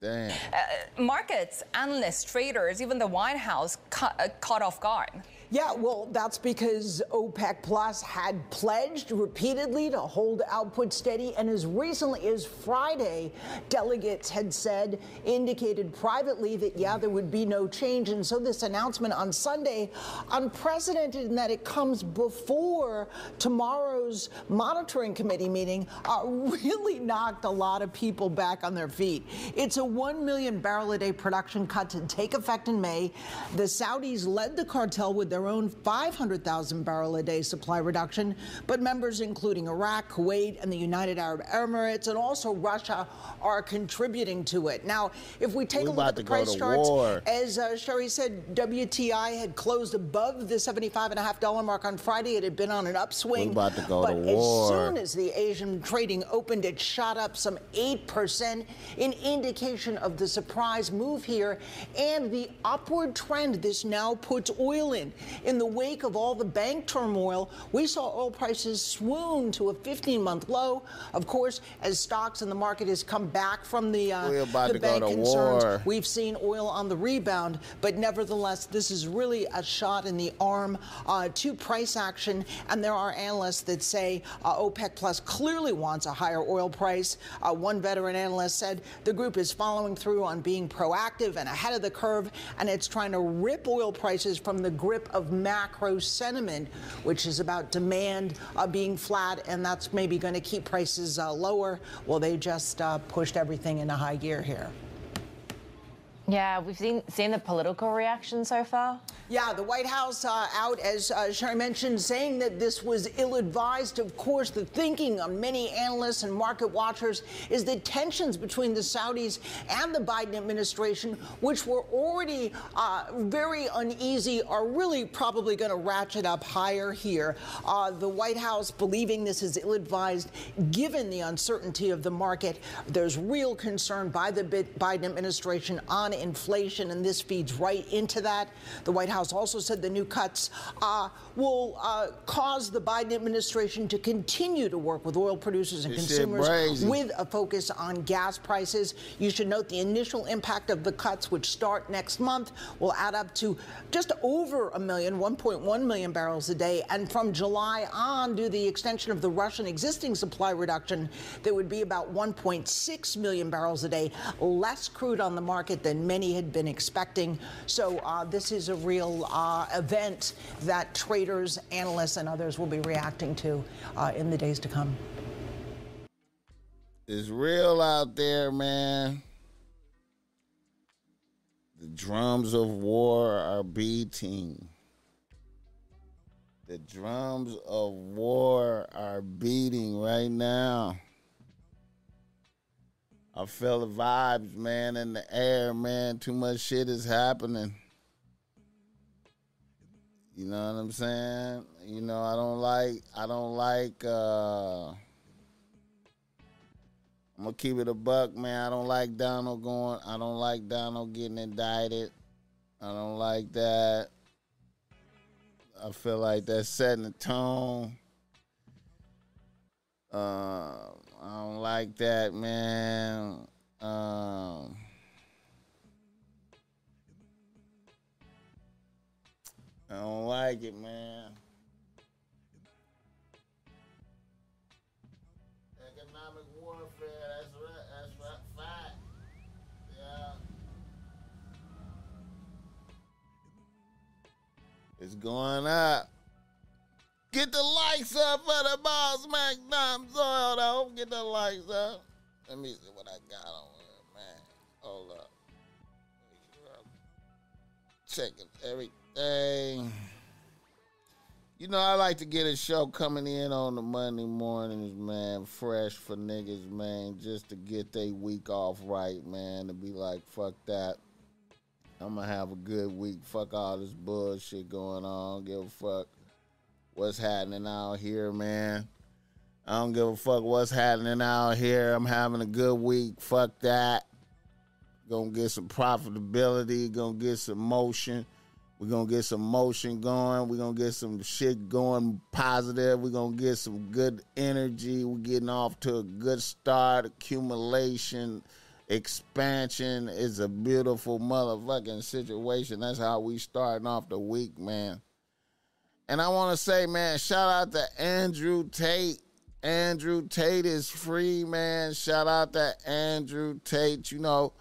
Damn. Uh, markets, analysts, traders, even the White House ca- uh, caught off guard. Yeah, well, that's because OPEC Plus had pledged repeatedly to hold output steady. And as recently as Friday, delegates had said, indicated privately that, yeah, there would be no change. And so this announcement on Sunday, unprecedented in that it comes before tomorrow's monitoring committee meeting, uh, really knocked a lot of people back on their feet. It's a 1 million barrel a day production cut to take effect in May. The Saudis led the cartel with their own 500,000 barrel a day supply reduction, but members including Iraq, Kuwait, and the United Arab Emirates, and also Russia, are contributing to it. Now, if we take We a look at the price charts, war. as uh, Sherry said, WTI had closed above the $75.5 mark on Friday. It had been on an upswing. We about to go but as war. soon as the Asian trading opened, it shot up some 8%, an indication of the surprise move here and the upward trend this now puts oil in. In the wake of all the bank turmoil, we saw oil prices swoon to a 15 month low. Of course, as stocks in the market has come back from the, uh, the bank concerns, war. we've seen oil on the rebound, but nevertheless, this is really a shot in the arm uh, to price action. And there are analysts that say uh, OPEC Plus clearly wants a higher oil price. Uh, one veteran analyst said the group is following through on being proactive and ahead of the curve, and it's trying to rip oil prices from the grip of macro sentiment, which is about demand uh, being flat, and that's maybe going to keep prices uh, lower. Well, they just uh, pushed everything into high gear here. Yeah, we've seen seen the political reaction so far. Yeah, the White House uh, out, as uh, Sherry mentioned, saying that this was ill advised. Of course, the thinking on many analysts and market watchers is that tensions between the Saudis and the Biden administration, which were already uh, very uneasy, are really probably going to ratchet up higher here. Uh, the White House believing this is ill advised given the uncertainty of the market. There's real concern by the Biden administration on inflation, and this feeds right into that. The White House also said the new cuts uh, will uh, cause the Biden administration to continue to work with oil producers and This consumers with a focus on gas prices. You should note the initial impact of the cuts, which start next month, will add up to just over a million, 1.1 million barrels a day. And from July on, due to the extension of the Russian existing supply reduction, there would be about 1.6 million barrels a day less crude on the market than many had been expecting. So uh, this is a real uh, event that traders, analysts, and others will be reacting to uh, in the days to come. It's real out there, man. The drums of war are beating. The drums of war are beating right now. I feel the vibes, man, in the air, man. Too much shit is happening. You know what I'm saying? You know, I don't like I don't like uh I'm gonna keep it a buck, man. I don't like Donald going. I don't like Donald getting indicted. I don't like that. I feel like that's setting the tone. Uh, I don't like that, man. Um, I don't like it, man. Economic warfare, that's right, that's right, fight. Yeah. It's going up. Get the likes up for the boss Mac Dom Soil though. Get the likes up. Let me see what I got on here, man. Hold up. Checking everything. You know, I like to get a show coming in on the Monday mornings, man, fresh for niggas, man, just to get their week off right, man, to be like, fuck that. I'm gonna have a good week. Fuck all this bullshit going on. Give a fuck what's happening out here, man. I don't give a fuck what's happening out here. I'm having a good week. Fuck that. Gonna get some profitability, gonna get some motion. We're gonna get some motion going. We're gonna get some shit going positive. We're gonna get some good energy. We're getting off to a good start. Accumulation, expansion is a beautiful motherfucking situation. That's how we starting off the week, man. And I want to say, man, shout out to Andrew Tate. Andrew Tate is free, man. Shout out to Andrew Tate. You know,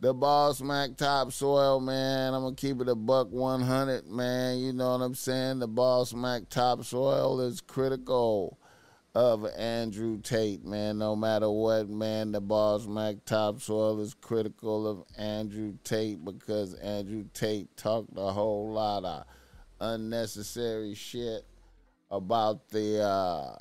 the Boss Mack Topsoil, man. I'm gonna keep it a buck 100, man. You know what I'm saying? The Boss Mack Topsoil is critical of Andrew Tate, man. No matter what, man, the Boss Mack Topsoil is critical of Andrew Tate because Andrew Tate talked a whole lot of unnecessary shit about the uh,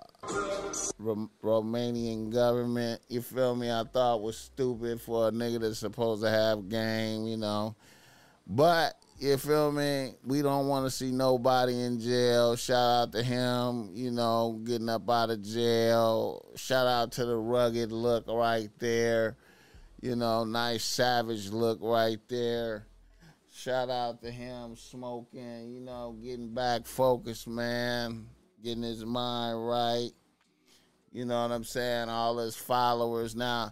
Rom- Romanian government. You feel me? I thought was stupid for a nigga that's supposed to have game, you know. But you feel me? We don't want to see nobody in jail. Shout out to him, you know, getting up out of jail. Shout out to the rugged look right there. You know, nice savage look right there. Shout out to him smoking, you know, getting back focused, man. Getting his mind right. You know what I'm saying? All his followers. Now,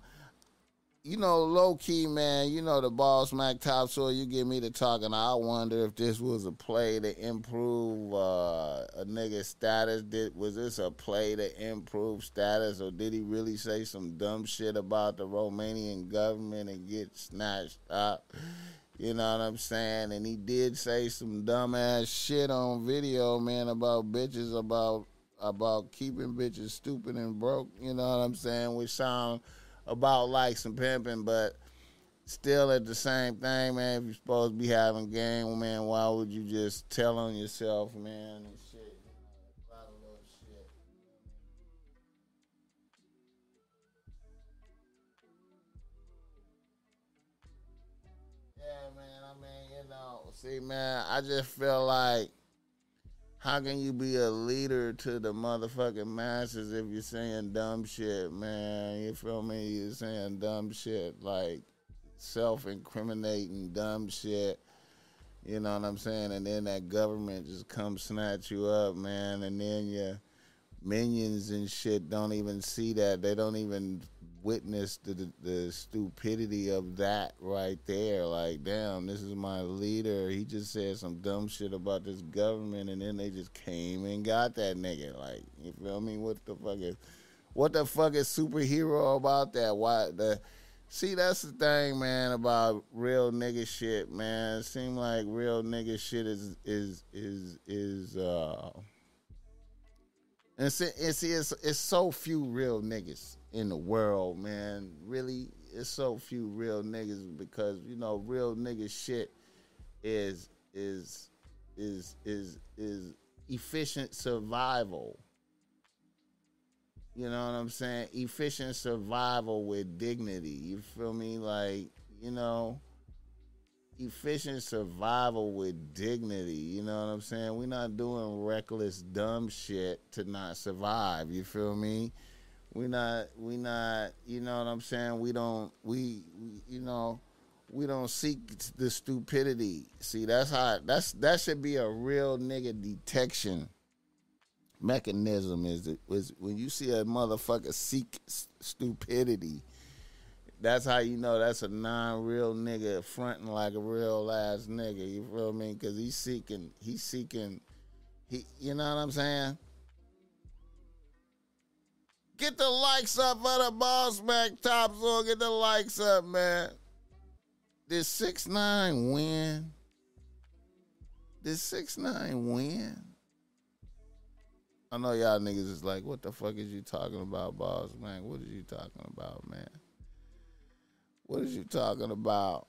you know, low key, man, you know, the Boss Mack Topsoil, you get me to talking. I wonder if this was a play to improve uh, a nigga's status. Did Was this a play to improve status, or did he really say some dumb shit about the Romanian government and get snatched up? You know what I'm saying? And he did say some dumbass shit on video, man, about bitches, about about keeping bitches stupid and broke. You know what I'm saying? Which sound about like some pimping, but still at the same thing, man. If you're supposed to be having game, man, why would you just tell on yourself, man, see, man, I just feel like, how can you be a leader to the motherfucking masses if you're saying dumb shit, man? You feel me? You're saying dumb shit, like self-incriminating dumb shit. You know what I'm saying? And then that government just comes snatch you up, man. And then your minions and shit don't even see that. They don't even witness the, the, the stupidity of that right there. Like, damn, this is my leader. He just said some dumb shit about this government, and then they just came and got that nigga. Like, you feel me? What the fuck is, what the fuck is superhero about that? Why the? See, that's the thing, man, about real nigga shit, man. It seem like real nigga shit is is is is uh and see, and see it's it's so few real niggas in the world, man. Really, it's so few real niggas because you know real nigga shit is is is is is efficient survival. You know what I'm saying? Efficient survival with dignity. You feel me? Like, you know, efficient survival with dignity. You know what I'm saying? We're not doing reckless, dumb shit to not survive. You feel me? We not, we not, you know what I'm saying? We don't, we, we you know, we don't seek the stupidity. See, that's how, that's, that should be a real nigga detection mechanism is it was when you see a motherfucker seek stupidity that's how you know that's a non-real nigga fronting like a real ass nigga you feel me because he's seeking he's seeking he you know what i'm saying get the likes up for the boss back top so get the likes up man did six nine win Did six nine win? I know y'all niggas is like, what the fuck is you talking about, boss man? What is you talking about, man? What is you talking about?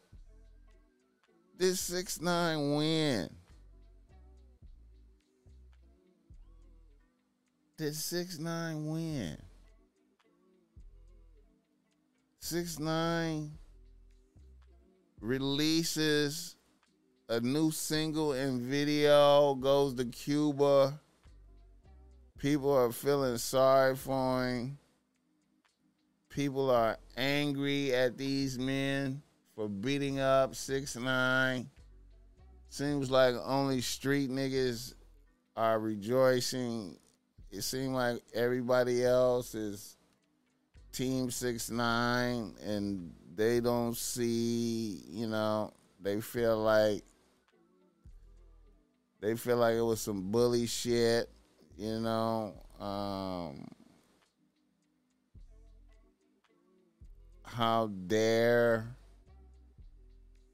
Did six nine win? Did six nine win? Six nine releases a new single and video, goes to Cuba. People are feeling sorry for him. People are angry at these men for beating up six nine. Seems like only street niggas are rejoicing. It seems like everybody else is Team Six Nine, and they don't see. You know, they feel like they feel like it was some bully shit. You know, um, how dare,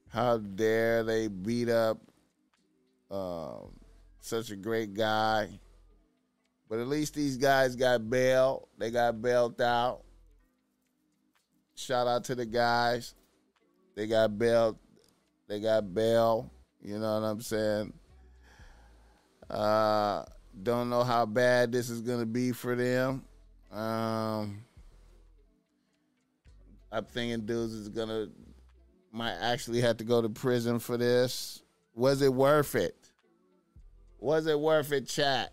how dare they beat up um, such a great guy? But at least these guys got bail. They got bailed out. Shout out to the guys. They got bailed. They got bail. You know what I'm saying? Uh, don't know how bad this is gonna be for them. Um, I'm thinking dudes is gonna might actually have to go to prison for this. Was it worth it? Was it worth it, chat?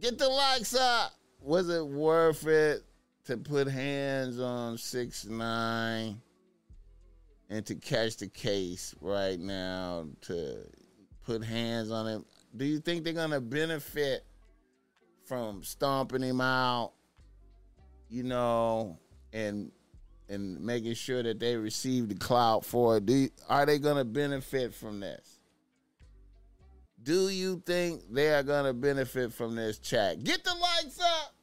Get the likes up. Was it worth it to put hands on six nine and to catch the case right now? To put hands on him. Do you think they're gonna benefit from stomping him out? You know, and and making sure that they receive the clout for it. Do you, are they gonna benefit from this? Do you think they are gonna benefit from this chat? Get the lights up.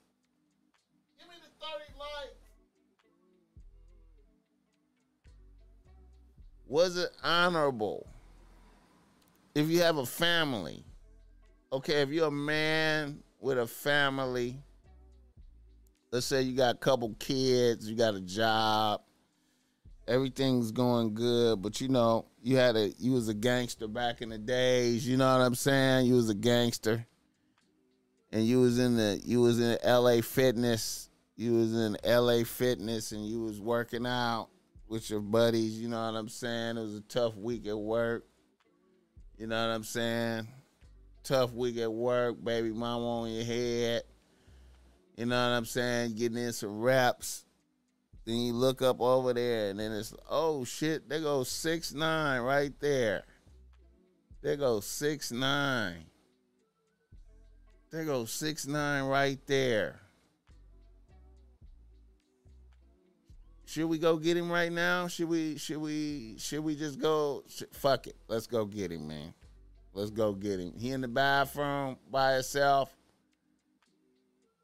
Was it honorable? If you have a family, okay, if you're a man with a family, let's say you got a couple kids, you got a job, everything's going good, but you know, you had a you was a gangster back in the days, you know what I'm saying? You was a gangster. And you was in the you was in LA fitness. You was in LA fitness and you was working out with your buddies, you know what I'm saying? It was a tough week at work. You know what I'm saying? Tough week at work, baby mama on your head. You know what I'm saying? Getting in some reps. Then you look up over there, and then it's oh shit, there goes six nine right there. There goes six nine. There goes six nine right there. Should we go get him right now? Should we? Should we? Should we just go? Fuck it. Let's go get him, man. Let's go get him. He in the bathroom by himself.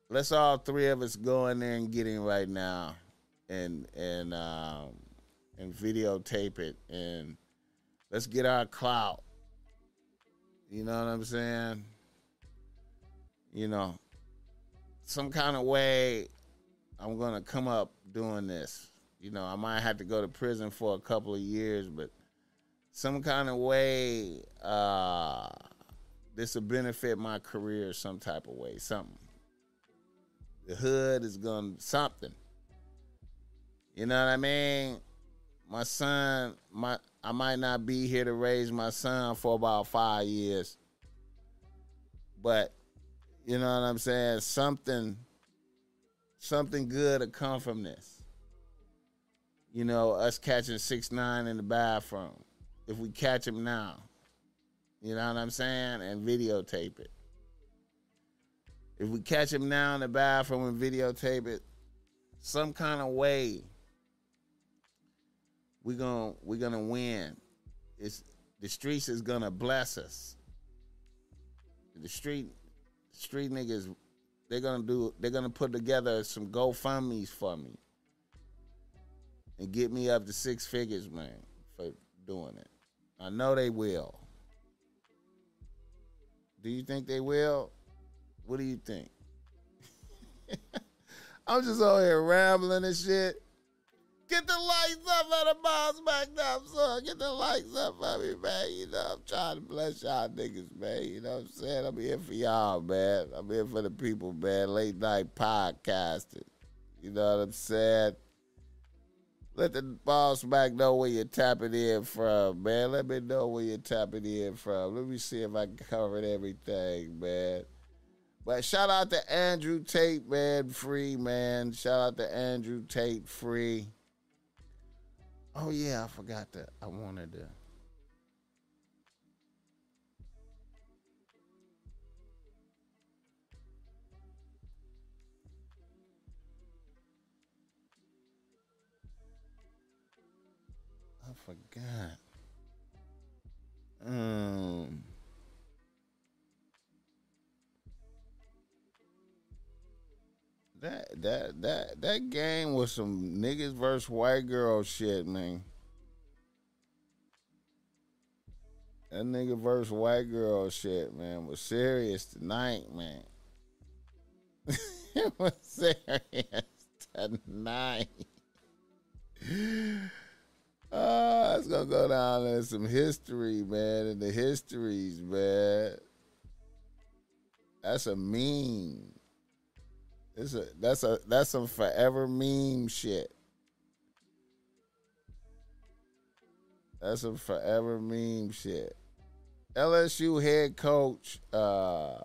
Let's all three of us go in there and get him right now, and and um, and videotape it, and let's get our clout. You know what I'm saying? You know, some kind of way, I'm gonna come up doing this. You know, I might have to go to prison for a couple of years, but some kind of way, uh, this will benefit my career some type of way. Something. The hood is gonna something. You know what I mean? My son, my I might not be here to raise my son for about five years. But you know what I'm saying? Something something good will come from this. You know, us catching six nine in the bathroom. If we catch him now. You know what I'm saying? And videotape it. If we catch him now in the bathroom and videotape it, some kind of way we gonna we're gonna win. It's the streets is gonna bless us. The street street niggas they're gonna do they're gonna put together some GoFundMe's for me. And get me up to six figures, man, for doing it. I know they will. Do you think they will? What do you think? I'm just over here rambling and shit. Get the lights up the boss back up, son. Get the lights up for me, man. You know, I'm trying to bless y'all niggas, man. You know what I'm saying? I'm here for y'all, man. I'm here for the people, man. Late night podcasting. You know what I'm saying? Let the Boss Mack know where you're tapping in from, man. Let me know where you're tapping in from. Let me see if I covered everything, man. But shout out to Andrew Tate, man, free, man. Shout out to Andrew Tate, free. Oh yeah, I forgot that. I wanted to. Forgot. Um. That that that that game was some niggas versus white girl shit, man. That nigga versus white girl shit, man, was serious tonight, man. it was serious tonight. Oh, it's gonna go down in some history, man, in the histories, man. That's a meme. It's a that's a that's some forever meme shit. That's some forever meme shit. LSU head coach uh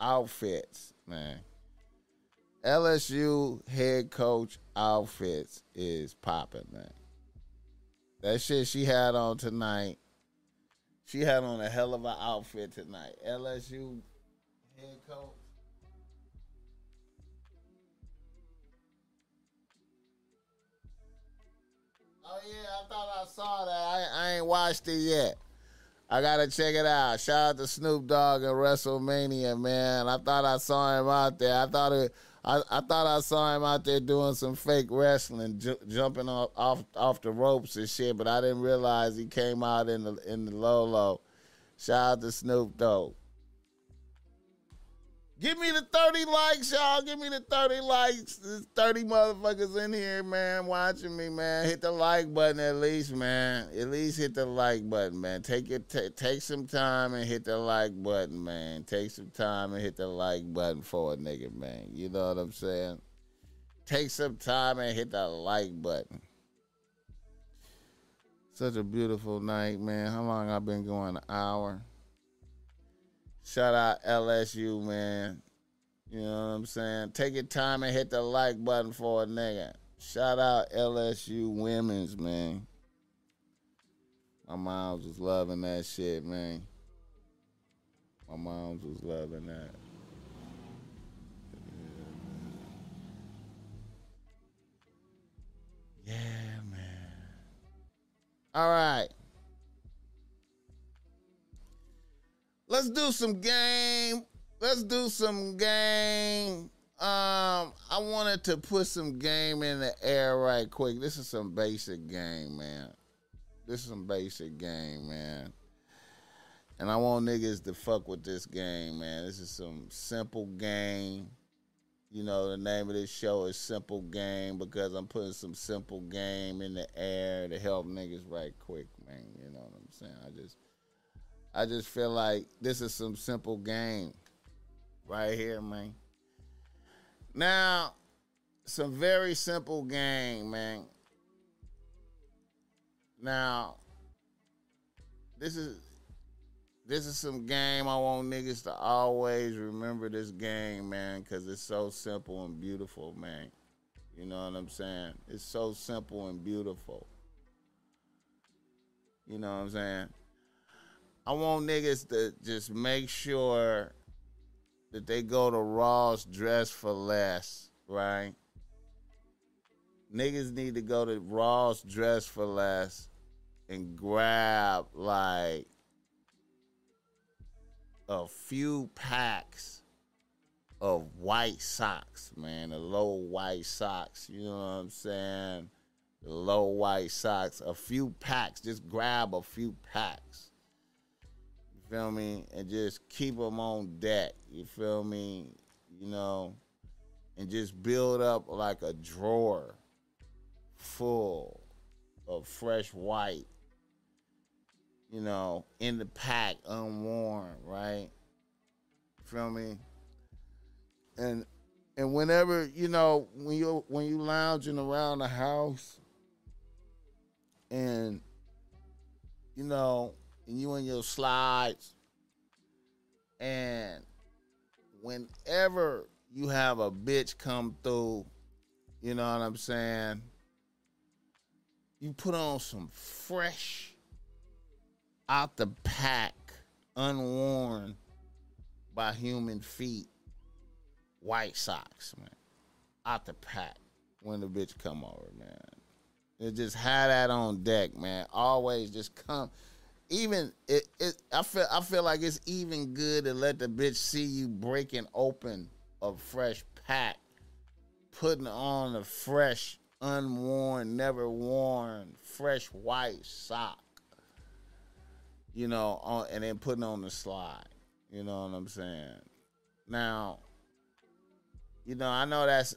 outfits, man. LSU head coach outfits is popping, man. That shit she had on tonight. She had on a hell of an outfit tonight. LSU head coach. Oh yeah, I thought I saw that. I, I ain't watched it yet. I gotta check it out. Shout out to Snoop Dogg and WrestleMania, man. I thought I saw him out there. I thought it. I, I thought I saw him out there doing some fake wrestling, ju- jumping off, off off the ropes and shit. But I didn't realize he came out in the in the low low. Shout out to Snoop Dogg. Give me the 30 likes, y'all. Give me the 30 likes. There's 30 motherfuckers in here, man, watching me, man. Hit the like button at least, man. At least hit the like button, man. Take it t- take some time and hit the like button, man. Take some time and hit the like button for a nigga, man. You know what I'm saying? Take some time and hit the like button. Such a beautiful night, man. How long I been going? An hour. Shout out LSU, man. You know what I'm saying? Take your time and hit the like button for a nigga. Shout out LSU women's, man. My moms was loving that shit, man. My moms was loving that. Yeah, man. All right. Let's do some game. Let's do some game. Um, I wanted to put some game in the air right quick. This is some basic game, man. This is some basic game, man. And I want niggas to fuck with this game, man. This is some simple game. You know, the name of this show is Simple Game because I'm putting some simple game in the air to help niggas right quick, man. You know what I'm saying? I just I just feel like this is some simple game right here, man. Now, some very simple game, man. Now, this is this is some game I want niggas to always remember this game, man, because it's so simple and beautiful, man. You know what I'm saying? It's so simple and beautiful. You know what I'm saying? I want niggas to just make sure that they go to Ross dress for less, right? Niggas need to go to Ross dress for less and grab like a few packs of white socks, man. The low white socks, you know what I'm saying? The low white socks, a few packs. Just grab a few packs feel me? And just keep them on deck. You feel me? You know, and just build up like a drawer full of fresh white. You know, in the pack, unworn, right? Feel me? And and whenever you know when you when you lounging around the house and you know and you in your slides and whenever you have a bitch come through you know what i'm saying you put on some fresh out the pack unworn by human feet white socks, man. Out the pack when the bitch come over, man. It just had that on deck, man. Always just come. Even it, it I feel I feel like it's even good to let the bitch see you breaking open a fresh pack, putting on a fresh, unworn, never worn, fresh white sock. You know, on, and then putting on the slide. You know what I'm saying? Now, you know, I know that's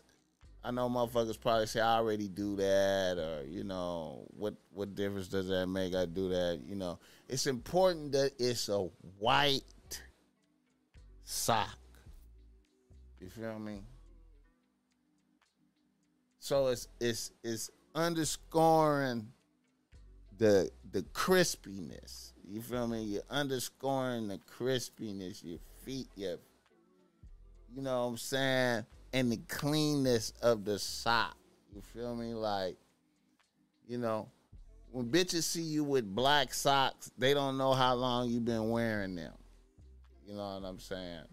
I know motherfuckers probably say I already do that or you know, what what difference does that make? I do that, you know. It's important that it's a white sock. You feel me? So it's it's it's underscoring the the crispiness. You feel me? You're underscoring the crispiness, your feet, your you know what I'm saying? And the cleanness of the sock. You feel me? Like, you know, when bitches see you with black socks, they don't know how long you've been wearing them. You know what I'm saying?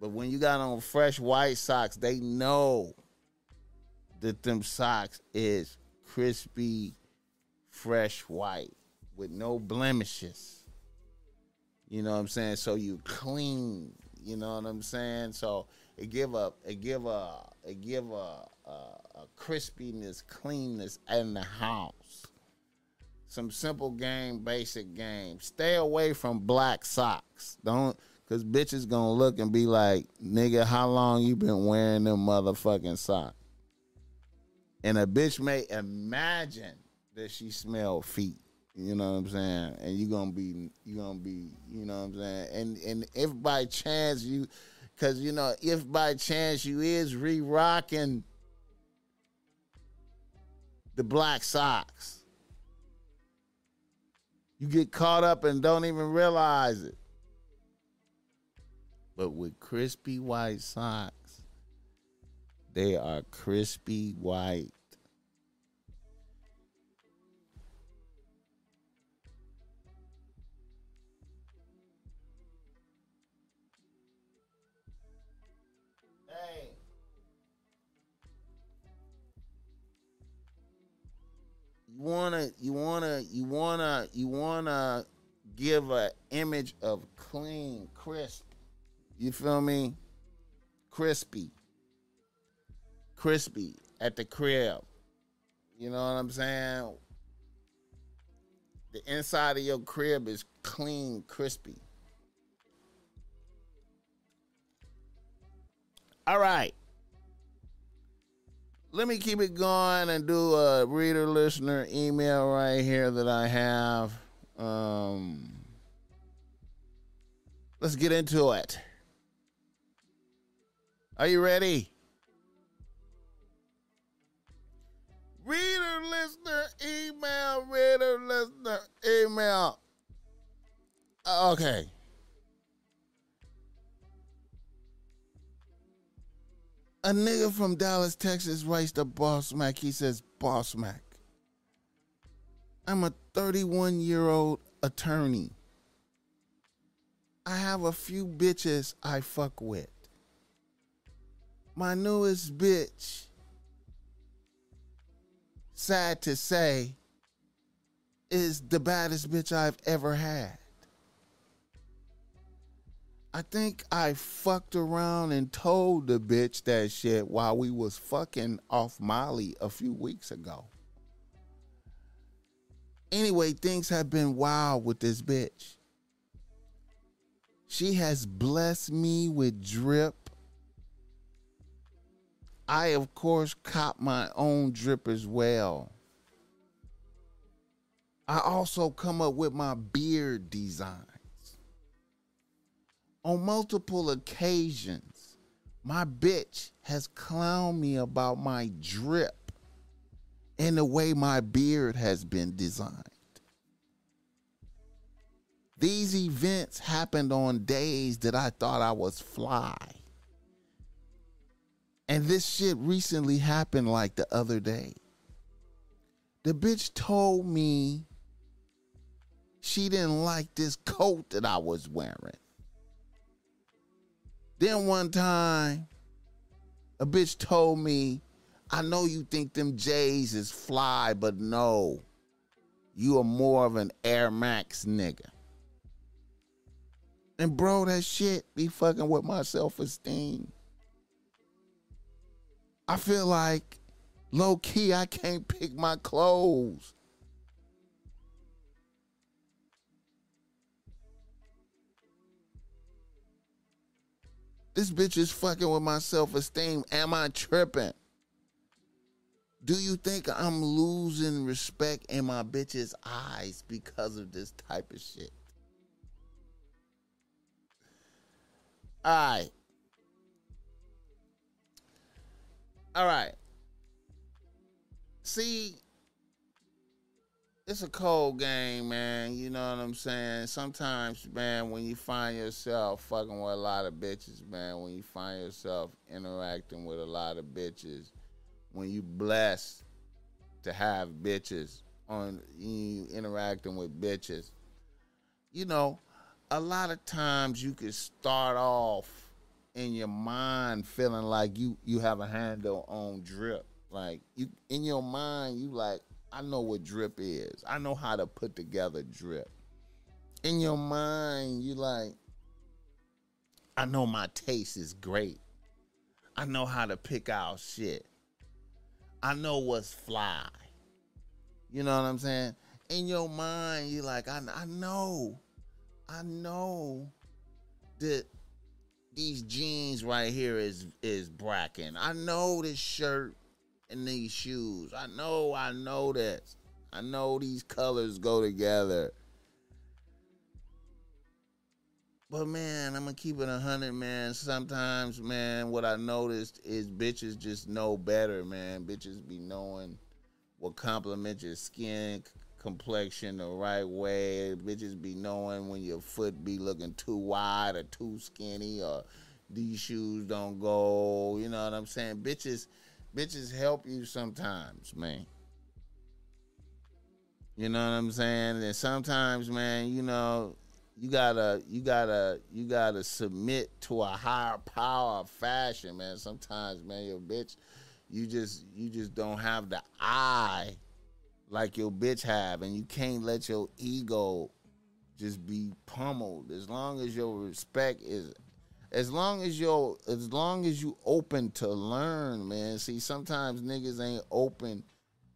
But when you got on fresh white socks, they know that them socks is crispy, fresh white with no blemishes. You know what I'm saying? So you clean. You know what I'm saying? So it give a it give a it give a, a, a crispiness, cleanness in the house. Some simple game, basic game. Stay away from black socks. Don't cause bitches gonna look and be like, nigga, how long you been wearing them motherfucking socks? And a bitch may imagine that she smell feet. You know what I'm saying? And you gonna be you gonna be, you know what I'm saying? And and if by chance you Cause you know, if by chance you is re-rocking the black socks, you get caught up and don't even realize it. But with crispy white socks, they are crispy white. Wanna you wanna you wanna you wanna give a image of clean, crisp. You feel me? Crispy. Crispy at the crib. You know what I'm saying? The inside of your crib is clean, crispy. All right let me keep it going and do a reader listener email right here that I have. Um, let's get into it. Are you ready? Reader listener email, reader listener email. Okay. A nigga from Dallas, Texas writes to Boss Mack. He says, Boss Mack, I'm a 31 year old attorney. I have a few bitches I fuck with. My newest bitch, sad to say, is the baddest bitch I've ever had. I think I fucked around and told the bitch that shit while we was fucking off Molly a few weeks ago. Anyway, things have been wild with this bitch. She has blessed me with drip. I, of course, cop my own drip as well. I also come up with my beard designs. On multiple occasions, my bitch has clowned me about my drip and the way my beard has been designed. These events happened on days that I thought I was fly. And this shit recently happened like the other day. The bitch told me she didn't like this coat that I was wearing. Then one time, a bitch told me, I know you think them J's is fly, but no, you are more of an Air Max nigga. And bro, that shit be fucking with my self esteem. I feel like low key I can't pick my clothes. This bitch is fucking with my self esteem. Am I tripping? Do you think I'm losing respect in my bitch's eyes because of this type of shit? All right. All right. See, it's a cold game, man. You know what I'm saying? Sometimes, man, when you find yourself fucking with a lot of bitches, man, when you find yourself interacting with a lot of bitches, when you blessed to have bitches on you interacting with bitches, you know, a lot of times you can start off in your mind feeling like you you have a handle on drip. Like you in your mind, you like, I know what drip is. I know how to put together drip. In your mind, you like, I know my taste is great. I know how to pick out shit. I know what's fly. You know what I'm saying? In your mind, you like, I, I know I know that these jeans right here is is Bracken. I know this shirt and these shoes. I know, I know this. I know these colors go together. But man, I'm gonna keep it a hundred, man. Sometimes, man, what I noticed is bitches just know better, man. Bitches be knowing what complements your skin, complexion the right way. Bitches be knowing when your foot be looking too wide or too skinny or these shoes don't go. You know what I'm saying? Bitches, bitches help you sometimes, man. You know what I'm saying? And sometimes, man, you know, you gotta, you gotta, you gotta submit to a higher power of fashion, man. Sometimes, man, your bitch, you just, you just don't have the eye like your bitch have, and you can't let your ego just be pummeled. As long as your respect is, as long as your, as long as you open to learn, man. See, sometimes niggas ain't open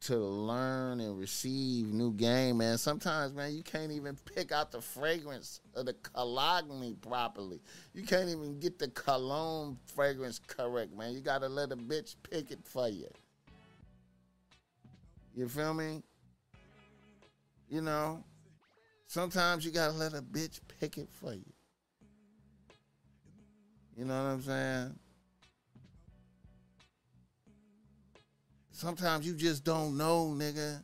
to learn and receive new game, man. Sometimes, man, you can't even pick out the fragrance of the cologne properly. You can't even get the cologne fragrance correct, man. You gotta let a bitch pick it for you. You feel me? You know, sometimes you gotta let a bitch pick it for you. You know what I'm saying? Sometimes you just don't know, nigga.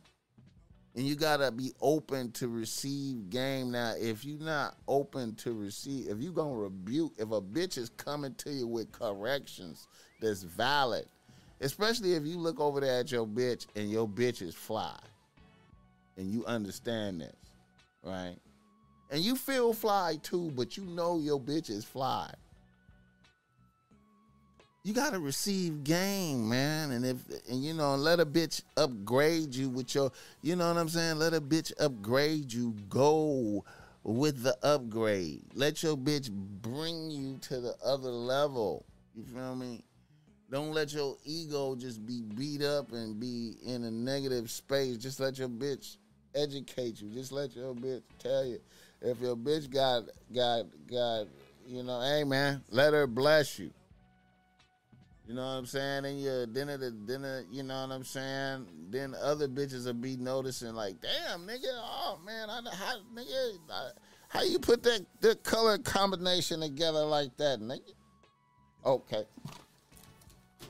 And you gotta be open to receive game. Now, if you're not open to receive, if you gonna rebuke, if a bitch is coming to you with corrections that's valid, especially if you look over there at your bitch and your bitch is fly, and you understand this, right? And you feel fly too, but you know your bitch is fly you gotta receive game, man. And if and you know, let a bitch upgrade you with your you know what I'm saying? Let a bitch upgrade you. Go with the upgrade. Let your bitch bring you to the other level. You feel me? Don't let your ego just be beat up and be in a negative space. Just let your bitch educate you. Just let your bitch tell you. if your bitch got got got you know, hey man, let her bless you. You know what I'm saying? And you then then it, you know what I'm saying? Then other bitches will be noticing like, damn nigga, oh man, I how nigga I, how you put that the color combination together like that, nigga? Okay.